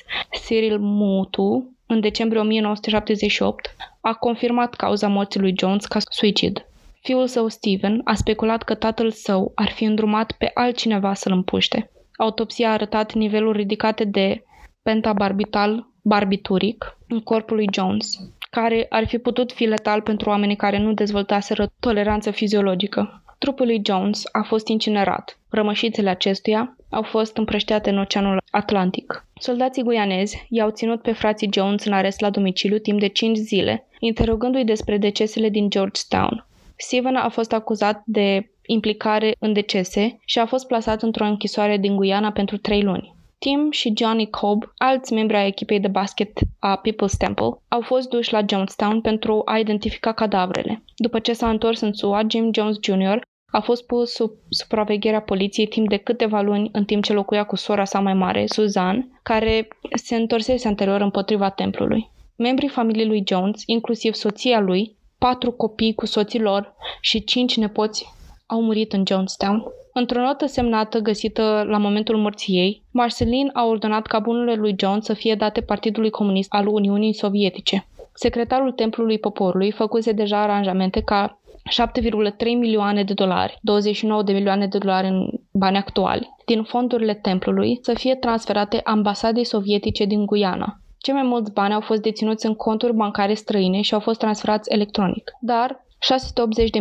Cyril Mutu în decembrie 1978, a confirmat cauza morții lui Jones ca suicid. Fiul său, Steven, a speculat că tatăl său ar fi îndrumat pe altcineva să-l împuște. Autopsia a arătat niveluri ridicate de pentabarbital barbituric în corpul lui Jones, care ar fi putut fi letal pentru oamenii care nu dezvoltaseră toleranță fiziologică. Trupul lui Jones a fost incinerat. Rămășițele acestuia au fost împrășteate în Oceanul Atlantic. Soldații guianezi i-au ținut pe frații Jones în arest la domiciliu timp de 5 zile, interogându-i despre decesele din Georgetown. Steven a fost acuzat de implicare în decese și a fost plasat într-o închisoare din Guyana pentru 3 luni. Tim și Johnny Cobb, alți membri ai echipei de basket a People's Temple, au fost duși la Jonestown pentru a identifica cadavrele. După ce s-a întors în SUA, Jim Jones Jr. a fost pus sub supravegherea poliției timp de câteva luni în timp ce locuia cu sora sa mai mare, Suzanne, care se întorsese anterior împotriva templului. Membrii familiei lui Jones, inclusiv soția lui, patru copii cu soții lor și cinci nepoți au murit în Jonestown. Într-o notă semnată găsită la momentul morții ei, Marceline a ordonat ca bunurile lui John să fie date Partidului Comunist al Uniunii Sovietice. Secretarul Templului Poporului făcuse deja aranjamente ca 7,3 milioane de dolari, 29 de milioane de dolari în bani actuali, din fondurile templului să fie transferate ambasadei sovietice din Guyana. Cei mai mulți bani au fost deținuți în conturi bancare străine și au fost transferați electronic, dar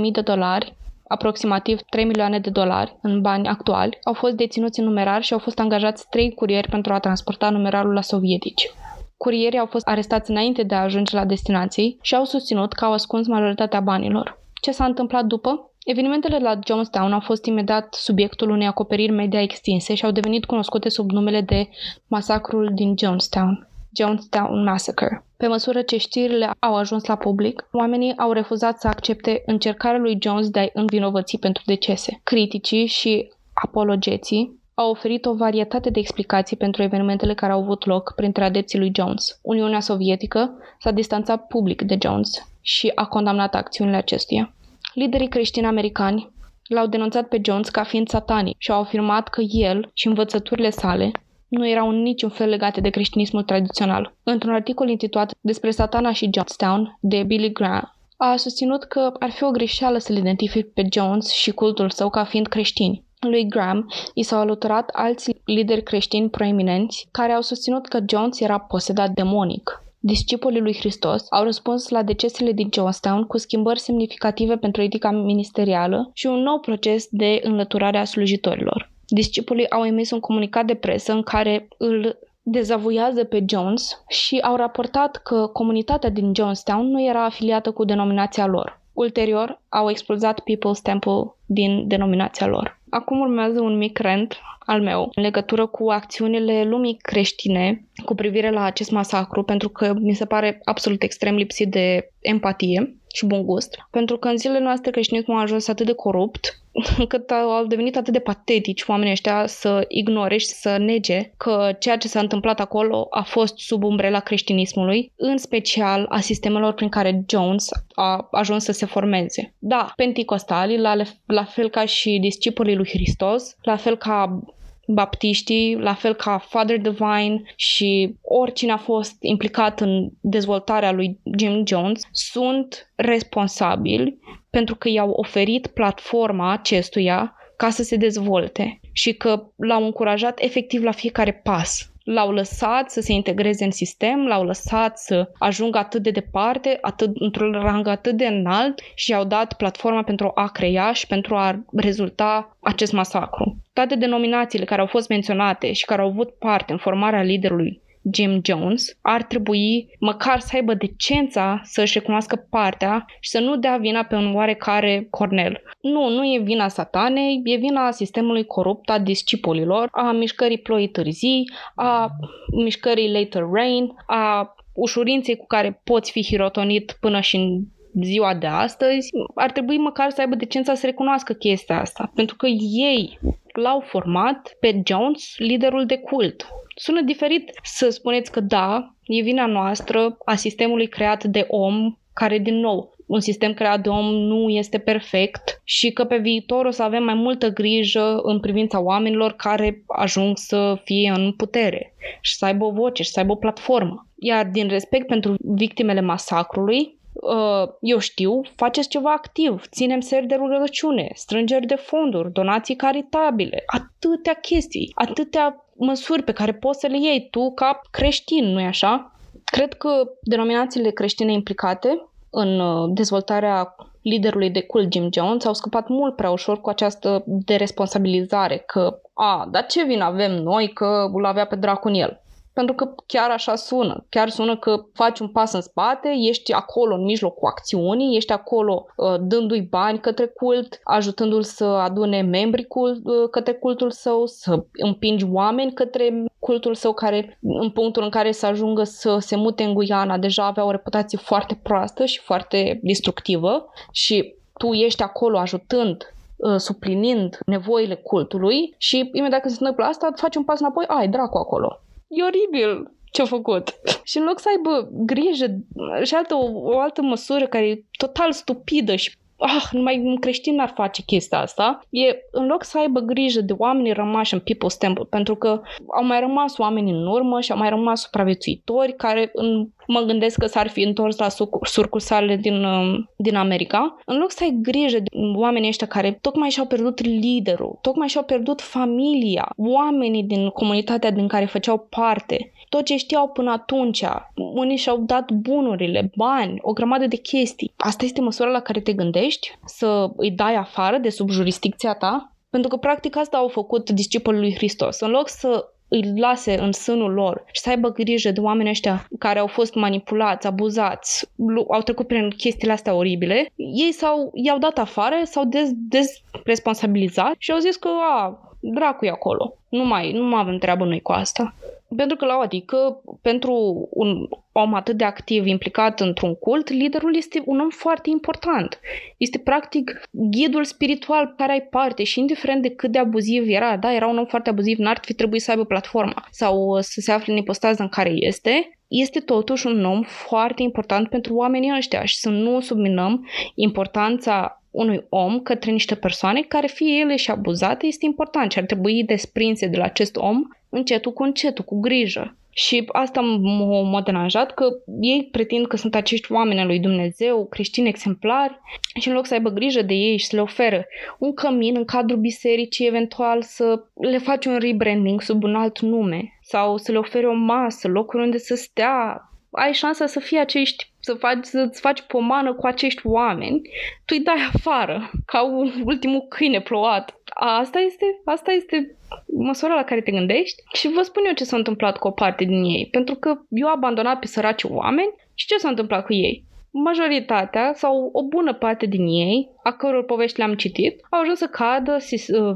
680.000 de dolari aproximativ 3 milioane de dolari în bani actuali, au fost deținuți în numerar și au fost angajați trei curieri pentru a transporta numerarul la sovietici. Curierii au fost arestați înainte de a ajunge la destinații și au susținut că au ascuns majoritatea banilor. Ce s-a întâmplat după? Evenimentele la Jonestown au fost imediat subiectul unei acoperiri media extinse și au devenit cunoscute sub numele de masacrul din Jonestown. Jonestown Massacre. Pe măsură ce știrile au ajuns la public, oamenii au refuzat să accepte încercarea lui Jones de a-i învinovăți pentru decese. Criticii și apologeții au oferit o varietate de explicații pentru evenimentele care au avut loc printre adepții lui Jones. Uniunea Sovietică s-a distanțat public de Jones și a condamnat acțiunile acestuia. Liderii creștini americani l-au denunțat pe Jones ca fiind satanic și au afirmat că el și învățăturile sale nu erau în niciun fel legate de creștinismul tradițional. Într-un articol intitulat Despre satana și Jonestown de Billy Graham, a susținut că ar fi o greșeală să-l identific pe Jones și cultul său ca fiind creștini. Lui Graham i s-au alăturat alți lideri creștini proeminenți care au susținut că Jones era posedat demonic. Discipolii lui Hristos au răspuns la decesele din Jonestown cu schimbări semnificative pentru etica ministerială și un nou proces de înlăturare a slujitorilor. Discipolii au emis un comunicat de presă în care îl dezavuiază pe Jones și au raportat că comunitatea din Jonestown nu era afiliată cu denominația lor. Ulterior, au expulzat People's Temple din denominația lor. Acum urmează un mic rent al meu în legătură cu acțiunile lumii creștine cu privire la acest masacru, pentru că mi se pare absolut extrem lipsit de empatie și bun gust, pentru că în zilele noastre creștinismul a ajuns atât de corupt încât au devenit atât de patetici oamenii ăștia să ignore și să nege că ceea ce s-a întâmplat acolo a fost sub umbrela creștinismului, în special a sistemelor prin care Jones a ajuns să se formeze. Da, penticostalii, la, la fel ca și discipolii lui Hristos, la fel ca baptiștii, la fel ca Father Divine și oricine a fost implicat în dezvoltarea lui Jim Jones, sunt responsabili pentru că i-au oferit platforma acestuia ca să se dezvolte și că l-au încurajat efectiv la fiecare pas. L-au lăsat să se integreze în sistem, l-au lăsat să ajungă atât de departe, atât, într-un rang atât de înalt și i-au dat platforma pentru a crea și pentru a rezulta acest masacru. Toate denominațiile care au fost menționate și care au avut parte în formarea liderului Jim Jones, ar trebui măcar să aibă decența să-și recunoască partea și să nu dea vina pe un oarecare Cornel. Nu, nu e vina satanei, e vina sistemului corupt a discipolilor, a mișcării ploii târzii, a mișcării later rain, a ușurinței cu care poți fi hirotonit până și în ziua de astăzi, ar trebui măcar să aibă decența să recunoască chestia asta, pentru că ei l-au format pe Jones, liderul de cult. Sună diferit să spuneți că da, e vina noastră a sistemului creat de om, care, din nou, un sistem creat de om nu este perfect și că pe viitor o să avem mai multă grijă în privința oamenilor care ajung să fie în putere și să aibă o voce și să aibă o platformă. Iar din respect pentru victimele masacrului, Uh, eu știu, faceți ceva activ, ținem seri de rugăciune, strângeri de fonduri, donații caritabile, atâtea chestii, atâtea măsuri pe care poți să le iei tu ca creștin, nu-i așa? Cred că denominațiile creștine implicate în uh, dezvoltarea liderului de cult Jim Jones au scăpat mult prea ușor cu această deresponsabilizare că, a, dar ce vin avem noi că îl avea pe dracu în el? Pentru că chiar așa sună. Chiar sună că faci un pas în spate, ești acolo în mijlocul acțiunii, ești acolo uh, dându-i bani către cult, ajutându-l să adune membri cult, uh, către cultul său, să împingi oameni către cultul său care în punctul în care să ajungă să se mute în Guiana deja avea o reputație foarte proastă și foarte destructivă și tu ești acolo ajutând uh, suplinind nevoile cultului și imediat când se întâmplă asta, faci un pas înapoi, ai dracu acolo e oribil ce-a făcut. și în loc să aibă grijă și altă, o, o altă măsură care e total stupidă și ah, numai un creștin n-ar face chestia asta, e în loc să aibă grijă de oamenii rămași în People's Temple, pentru că au mai rămas oameni în urmă și au mai rămas supraviețuitori care în mă gândesc că s-ar fi întors la sucursalele din, um, din America, în loc să ai grijă de oamenii ăștia care tocmai și-au pierdut liderul, tocmai și-au pierdut familia, oamenii din comunitatea din care făceau parte, tot ce știau până atunci, unii și-au dat bunurile, bani, o grămadă de chestii. Asta este măsura la care te gândești? Să îi dai afară de sub jurisdicția ta? Pentru că practic asta au făcut discipolii lui Hristos. În loc să îi lase în sânul lor și să aibă grijă de oamenii ăștia care au fost manipulați, abuzați, au trecut prin chestiile astea oribile, ei s-au, i-au dat afară, s-au dez, dezresponsabilizat și au zis că a, dracu e acolo. Nu mai, nu mai avem treabă noi cu asta. Pentru că la o adică, pentru un om atât de activ implicat într-un cult, liderul este un om foarte important. Este practic ghidul spiritual pe care ai parte și indiferent de cât de abuziv era, da, era un om foarte abuziv, n-ar fi trebuit să aibă platforma sau să se afle în ipostază în care este, este totuși un om foarte important pentru oamenii ăștia și să nu subminăm importanța unui om către niște persoane care fie ele și abuzate este important și ar trebui desprinse de la acest om încetul cu încetul, cu grijă. Și asta m-a deranjat că ei pretind că sunt acești oameni al lui Dumnezeu, creștini exemplari și în loc să aibă grijă de ei și să le oferă un cămin în cadrul bisericii, eventual să le faci un rebranding sub un alt nume sau să le ofere o masă, locuri unde să stea, ai șansa să fii acești, să faci, să-ți faci pomană cu acești oameni, tu îi dai afară, ca ultimul câine plouat. Asta este, asta este măsura la care te gândești și vă spun eu ce s-a întâmplat cu o parte din ei. Pentru că eu abandonat pe săraci oameni și ce s-a întâmplat cu ei? Majoritatea sau o bună parte din ei, a căror povești le-am citit, au ajuns să cadă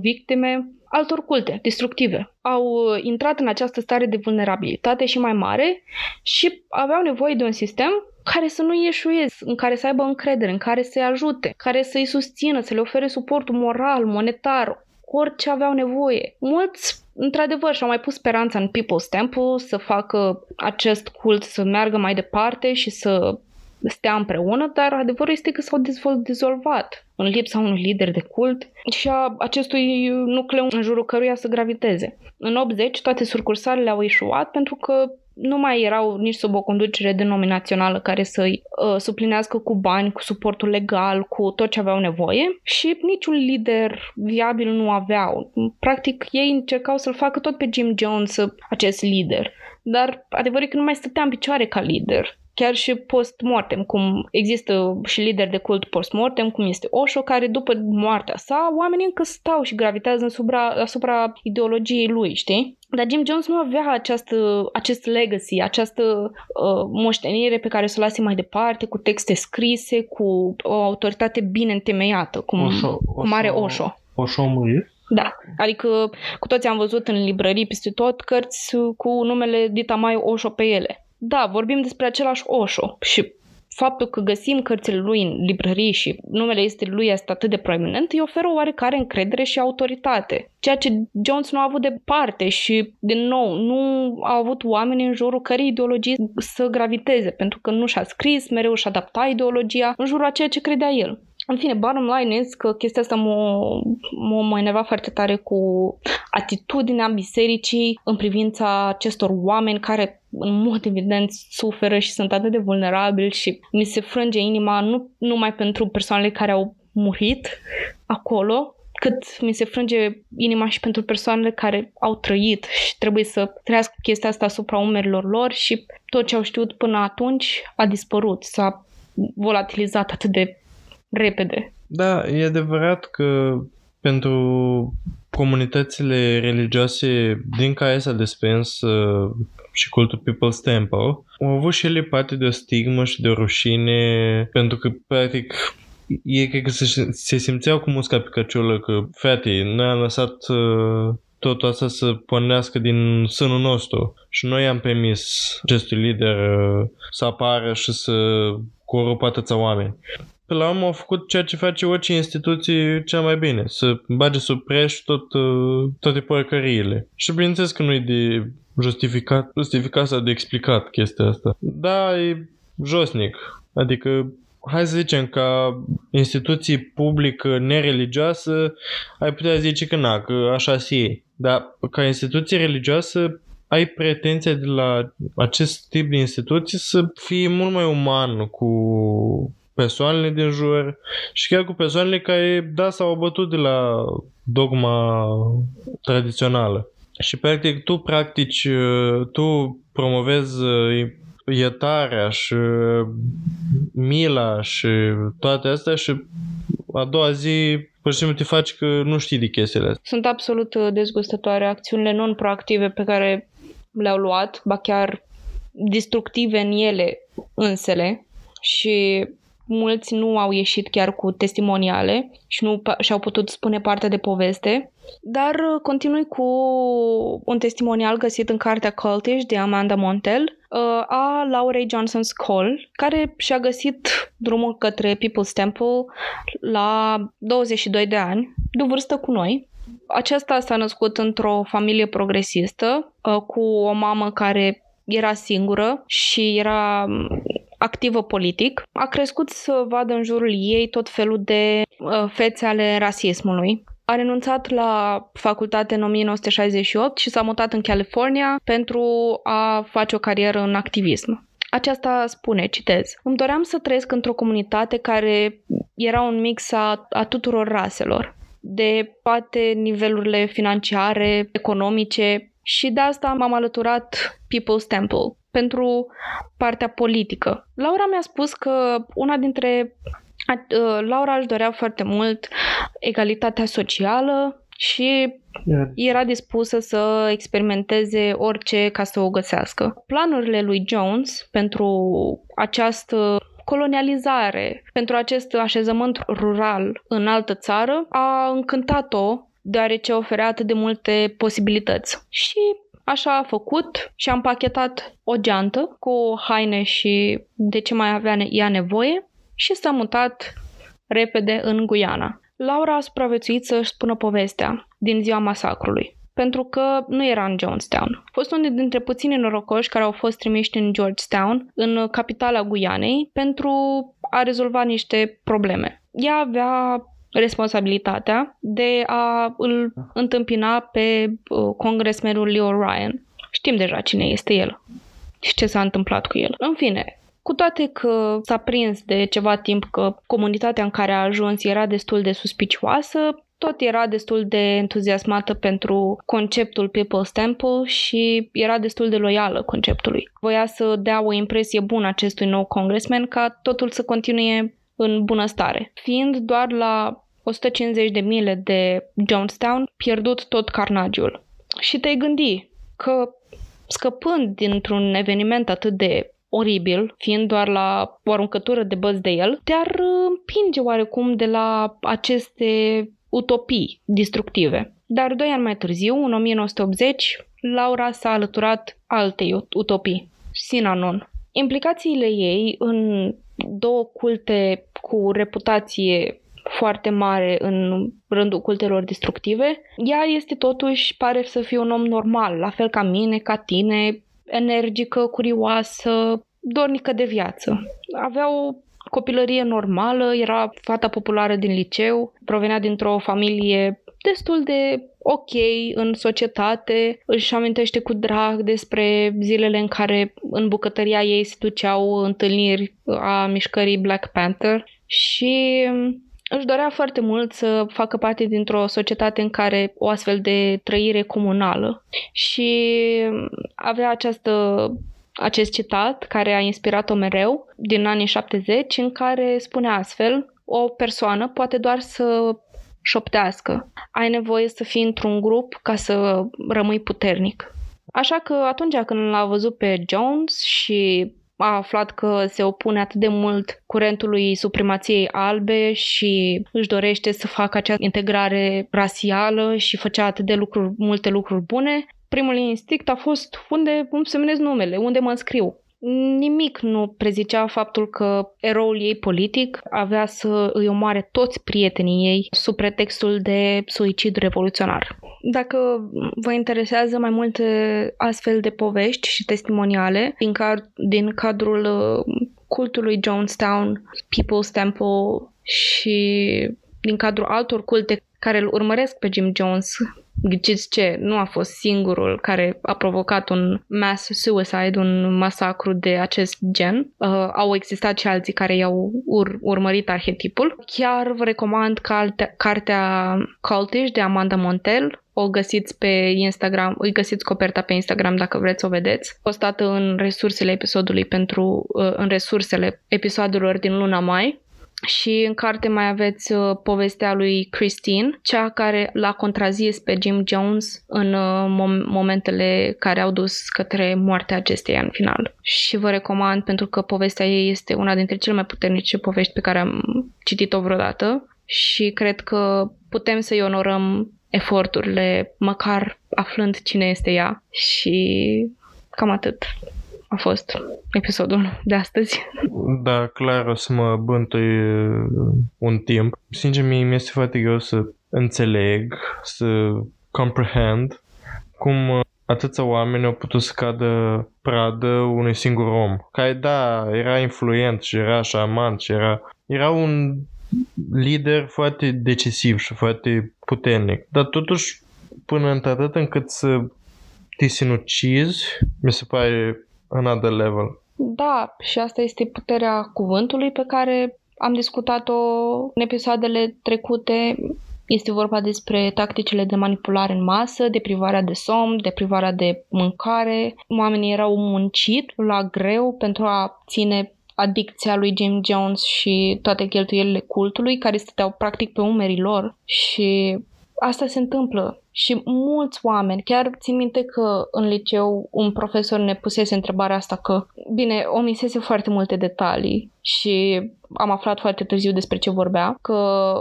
victime altor culte destructive. Au uh, intrat în această stare de vulnerabilitate și mai mare și aveau nevoie de un sistem care să nu ieșuieze, în care să aibă încredere, în care să-i ajute, care să-i susțină, să le ofere suportul moral, monetar, orice aveau nevoie. Mulți, într-adevăr, și-au mai pus speranța în People's Temple să facă acest cult să meargă mai departe și să stea împreună, dar adevărul este că s-au dezvolvat în lipsa unui lider de cult și a acestui nucleu în jurul căruia să graviteze. În 80 toate sucursalele au ieșuat pentru că nu mai erau nici sub o conducere denominațională care să-i uh, suplinească cu bani, cu suportul legal, cu tot ce aveau nevoie și niciun lider viabil nu aveau. Practic, ei încercau să-l facă tot pe Jim Jones acest lider. Dar adevărul e că nu mai stătea în picioare ca lider chiar și post-mortem, cum există și lideri de cult post-mortem, cum este Osho, care după moartea sa, oamenii încă stau și gravitează asupra, asupra ideologiei lui, știi? Dar Jim Jones nu avea această, acest legacy, această uh, moștenire pe care să o lase mai departe, cu texte scrise, cu o autoritate bine întemeiată, cum, Osho, cum are Osho. Osho murit? Da, adică cu toți am văzut în librării peste tot cărți cu numele Dita Mai Osho pe ele da, vorbim despre același Osho și faptul că găsim cărțile lui în librării și numele este lui este atât de proeminent, îi oferă oarecare încredere și autoritate. Ceea ce Jones nu a avut de parte și, din nou, nu a avut oameni în jurul cărei ideologii să graviteze, pentru că nu și-a scris, mereu și-a adapta ideologia în jurul a ceea ce credea el. În fine, bottom line is că chestia asta m-a, m-a enervat foarte tare cu atitudinea bisericii în privința acestor oameni care în mod evident suferă și sunt atât de vulnerabili și mi se frânge inima nu numai pentru persoanele care au murit acolo, cât mi se frânge inima și pentru persoanele care au trăit și trebuie să trăiască chestia asta asupra umerilor lor și tot ce au știut până atunci a dispărut, s-a volatilizat atât de repede. Da, e adevărat că pentru comunitățile religioase din care s-a despens uh, și cultul People's Temple, au avut și ele parte de o stigmă și de o rușine, pentru că, practic, ei cred că se, se simțeau cu musca pe căciulă că, frate, noi am lăsat uh, totul asta să pornească din sânul nostru și noi am permis acestui lider uh, să apară și să corupă atâția oameni. Pe la urmă au făcut ceea ce face orice instituție cea mai bine, să bage sub preș tot, uh, toate porcăriile. Și bineînțeles că nu e de justificat, justificat sau de explicat chestia asta. Da, e josnic. Adică hai să zicem, ca instituții publică nereligioasă, ai putea zice că na, că așa se e. Dar ca instituție religioasă, ai pretenția de la acest tip de instituții să fii mult mai uman cu persoanele din jur și chiar cu persoanele care, da, s-au abătut de la dogma tradițională. Și practic tu practici, tu promovezi iertarea și mila și toate astea și a doua zi pur și simplu te faci că nu știi de chestiile astea. Sunt absolut uh, dezgustătoare acțiunile non-proactive pe care le-au luat, ba chiar destructive în ele însele și mulți nu au ieșit chiar cu testimoniale și nu și-au putut spune partea de poveste, dar uh, continui cu un testimonial găsit în cartea Cultish de Amanda Montel uh, a Laurei Johnson's Call, care și-a găsit drumul către People's Temple la 22 de ani, de o vârstă cu noi. Aceasta s-a născut într-o familie progresistă, uh, cu o mamă care era singură și era activă politic, a crescut să vadă în jurul ei tot felul de uh, fețe ale rasismului. A renunțat la facultate în 1968 și s-a mutat în California pentru a face o carieră în activism. Aceasta spune, citez, Îmi doream să trăiesc într-o comunitate care era un mix a, a tuturor raselor, de toate nivelurile financiare, economice și de asta m-am alăturat People's Temple, pentru partea politică. Laura mi-a spus că una dintre... Uh, Laura își dorea foarte mult egalitatea socială și era dispusă să experimenteze orice ca să o găsească. Planurile lui Jones pentru această colonializare, pentru acest așezământ rural în altă țară, a încântat-o deoarece oferea atât de multe posibilități. Și Așa a făcut și am pachetat o geantă cu haine și de ce mai avea ea nevoie și s-a mutat repede în Guiana. Laura a supraviețuit să-și spună povestea din ziua masacrului pentru că nu era în Jonestown. A fost unul dintre puținii norocoși care au fost trimiși în Georgetown, în capitala Guianei, pentru a rezolva niște probleme. Ea avea responsabilitatea de a îl întâmpina pe uh, congresmenul Leo Ryan. Știm deja cine este el și ce s-a întâmplat cu el. În fine, cu toate că s-a prins de ceva timp că comunitatea în care a ajuns era destul de suspicioasă, tot era destul de entuziasmată pentru conceptul People's Temple și era destul de loială conceptului. Voia să dea o impresie bună acestui nou congressman ca totul să continue în bunăstare. Fiind doar la 150 de mile de Jonestown, pierdut tot carnagiul. Și te-ai gândi că scăpând dintr-un eveniment atât de oribil, fiind doar la o aruncătură de băți de el, te-ar împinge oarecum de la aceste utopii destructive. Dar doi ani mai târziu, în 1980, Laura s-a alăturat altei utopii, Sinanon. Implicațiile ei în două culte cu reputație foarte mare în rândul cultelor destructive, ea este totuși, pare să fie un om normal, la fel ca mine, ca tine, energică, curioasă, dornică de viață. Avea o copilărie normală, era fata populară din liceu, provenea dintr-o familie destul de ok în societate, își amintește cu drag despre zilele în care în bucătăria ei se duceau întâlniri a mișcării Black Panther și își dorea foarte mult să facă parte dintr-o societate în care o astfel de trăire comunală. Și avea această acest citat care a inspirat-o mereu din anii 70 în care spune astfel o persoană poate doar să șoptească. Ai nevoie să fii într-un grup ca să rămâi puternic. Așa că atunci când l-a văzut pe Jones și a aflat că se opune atât de mult curentului supremației albe și își dorește să facă acea integrare rasială și făcea atât de lucruri, multe lucruri bune, primul instinct a fost unde îmi semnez numele, unde mă înscriu. Nimic nu prezicea faptul că eroul ei politic avea să îi omoare toți prietenii ei sub pretextul de suicid revoluționar. Dacă vă interesează mai multe astfel de povești și testimoniale din, cad- din cadrul uh, cultului Jonestown, People's Temple și din cadrul altor culte care îl urmăresc pe Jim Jones, ghiciți ce, nu a fost singurul care a provocat un mass suicide, un masacru de acest gen. Uh, au existat și alții care i-au ur- urmărit arhetipul. Chiar vă recomand calte- cartea Cultish de Amanda Montel, o găsiți pe Instagram, îi găsiți coperta pe Instagram dacă vreți să o vedeți, postată în resursele episodului pentru, uh, în resursele episoadelor din luna mai. Și în carte mai aveți uh, povestea lui Christine, cea care l-a contrazis pe Jim Jones în uh, mom- momentele care au dus către moartea acesteia în final. Și vă recomand pentru că povestea ei este una dintre cele mai puternice povești pe care am citit-o vreodată și cred că putem să-i onorăm eforturile, măcar aflând cine este ea și cam atât a fost episodul de astăzi. Da, clar o să mă bântui uh, un timp. Sincer, mie mi-este foarte greu să înțeleg, să comprehend cum uh, atâția oameni au putut să cadă pradă unui singur om. Care, da, era influent și era șaman și era, era un lider foarte decisiv și foarte puternic. Dar totuși, până într-atât încât să te sinucizi, mi se pare another level. Da, și asta este puterea cuvântului pe care am discutat-o în episoadele trecute. Este vorba despre tacticile de manipulare în masă, deprivarea de somn, deprivarea de mâncare. Oamenii erau muncit la greu pentru a ține adicția lui Jim Jones și toate cheltuielile cultului care stăteau practic pe umerii lor și asta se întâmplă și mulți oameni, chiar țin minte că în liceu un profesor ne pusese întrebarea asta că, bine, omisese foarte multe detalii și am aflat foarte târziu despre ce vorbea, că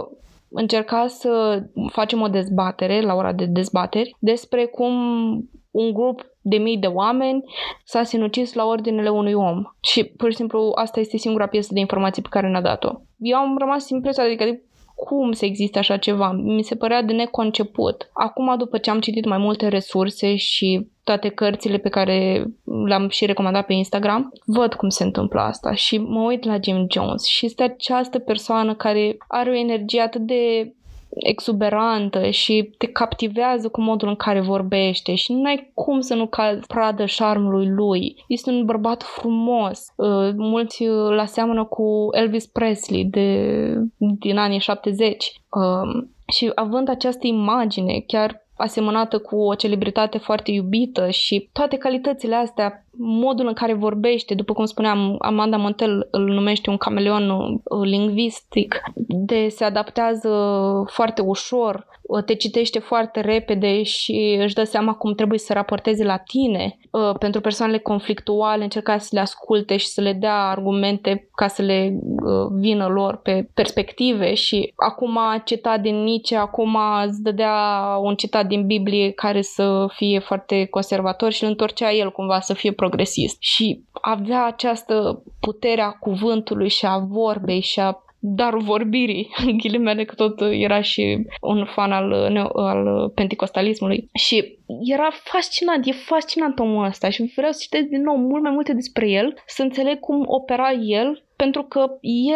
încerca să facem o dezbatere, la ora de dezbateri, despre cum un grup de mii de oameni s-a sinucis la ordinele unui om. Și, pur și simplu, asta este singura piesă de informații pe care ne-a dat-o. Eu am rămas impresionat, adică cum să existe așa ceva? Mi se părea de neconceput. Acum, după ce am citit mai multe resurse și toate cărțile pe care le-am și recomandat pe Instagram, văd cum se întâmplă asta și mă uit la Jim Jones și este această persoană care are o energie atât de exuberantă și te captivează cu modul în care vorbește și nu ai cum să nu cazi pradă șarmului lui. Este un bărbat frumos. Uh, mulți uh, la seamănă cu Elvis Presley de, din anii 70. Um, și având această imagine, chiar asemănată cu o celebritate foarte iubită și toate calitățile astea, modul în care vorbește, după cum spuneam, Amanda Montel îl numește un cameleon uh, lingvistic, de se adaptează foarte ușor, uh, te citește foarte repede și își dă seama cum trebuie să raporteze la tine. Uh, pentru persoanele conflictuale încerca să le asculte și să le dea argumente ca să le vină lor pe perspective și acum citat din Nietzsche, acum îți dădea un citat din Biblie care să fie foarte conservator și îl întorcea el cumva să fie progresist. Și avea această putere a cuvântului și a vorbei și a dar vorbirii, în ghilimele că tot era și un fan al, al penticostalismului. Și era fascinant, e fascinant omul ăsta și vreau să citesc din nou mult mai multe despre el, să înțeleg cum opera el, pentru că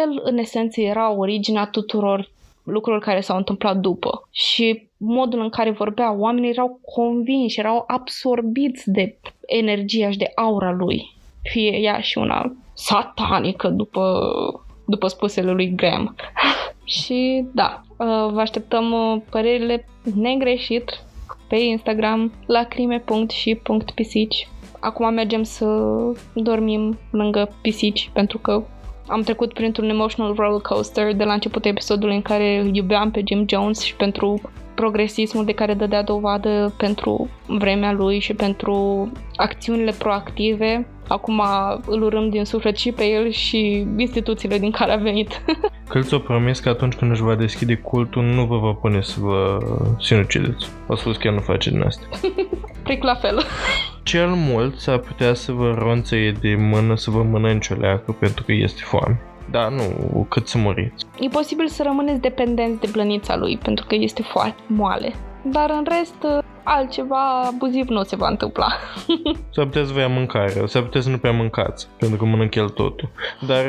el, în esență, era originea tuturor lucruri care s-au întâmplat după. Și modul în care vorbea, oamenii erau convinși, erau absorbiți de energia și de aura lui. Fie ea și una satanică după, după spusele lui Graham. Și da, uh, vă așteptăm uh, părerile negreșit pe Instagram la crime.și.pisici. Acum mergem să dormim lângă pisici pentru că am trecut printr-un emotional roller coaster de la începutul episodului în care îl iubeam pe Jim Jones și pentru progresismul de care dădea dovadă pentru vremea lui și pentru acțiunile proactive. Acum îl urâm din suflet și pe el și instituțiile din care a venit. Că ți-o promis că atunci când își va deschide cultul, nu vă va pune să vă sinucideți. A spus că el nu face din asta. Pric la fel. Cel mult s-ar putea să vă ronțăie de mână să vă mănânce o leacă pentru că este foame. Da, nu, cât să muriți. E posibil să rămâneți dependenți de blănița lui pentru că este foarte moale. Dar în rest, altceva abuziv nu se va întâmpla. S-ar putea să vă ia mâncare, s-ar putea să nu prea mâncați, pentru că mănânc el totul. Dar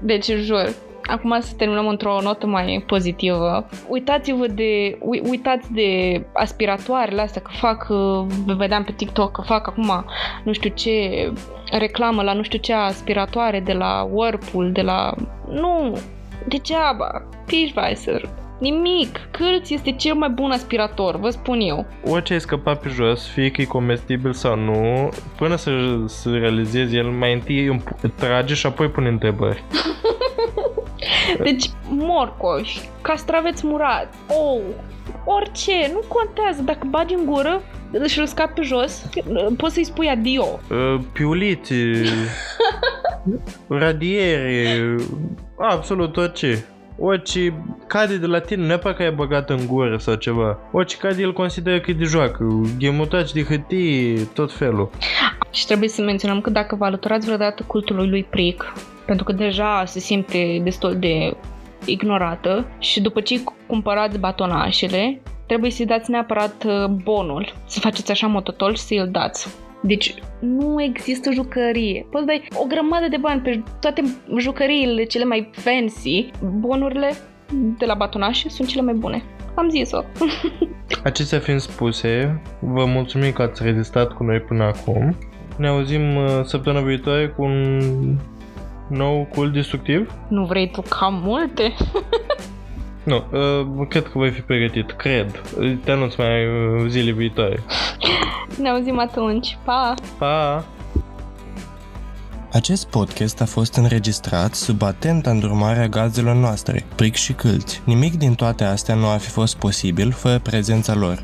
Deci, jur, acum să terminăm într-o notă mai pozitivă. Uitați-vă de, ui, uitați de aspiratoarele astea, că fac, uh, vedeam pe TikTok, că fac acum nu știu ce reclamă la nu știu ce aspiratoare de la Whirlpool, de la... Nu, degeaba, Fishweiser, Nimic. Câlț este cel mai bun aspirator, vă spun eu. orice ai scăpat pe jos, fie că e comestibil sau nu, până să, să realizezi el, mai întâi îmi pu- trage și apoi pune întrebări. Deci, morcoși, castraveți murat, ou, orice, nu contează. Dacă bagi în gură și îl scapi pe jos, poți să-i spui adio. Uh, Piulițe, radiere, absolut orice. Orice cade de la tine, nu neapărat că ai băgat în gură sau ceva. Orice cade, el consideră că e de joacă. Ghemutaci de hârtie, tot felul. Și trebuie să menționăm că dacă vă alăturați vreodată cultului lui Pric, pentru că deja se simte destul de ignorată și după ce cumpărați batonașele, trebuie să-i dați neapărat uh, bonul, să faceți așa mototol și să-i dați. Deci nu există jucărie. Poți dai o grămadă de bani pe toate jucăriile cele mai fancy. Bonurile de la batonașe sunt cele mai bune. Am zis-o. Acestea fiind spuse, vă mulțumim că ați rezistat cu noi până acum. Ne auzim uh, săptămâna viitoare cu un nou cult destructiv. nu vrei tu cam multe? Nu, uh, cred că voi fi pregătit, cred. Te anunț mai uh, zile viitoare. Ne auzim atunci. Pa! Pa! Acest podcast a fost înregistrat sub atenta îndrumarea gazelor noastre, pric și câlți. Nimic din toate astea nu ar fi fost posibil fără prezența lor.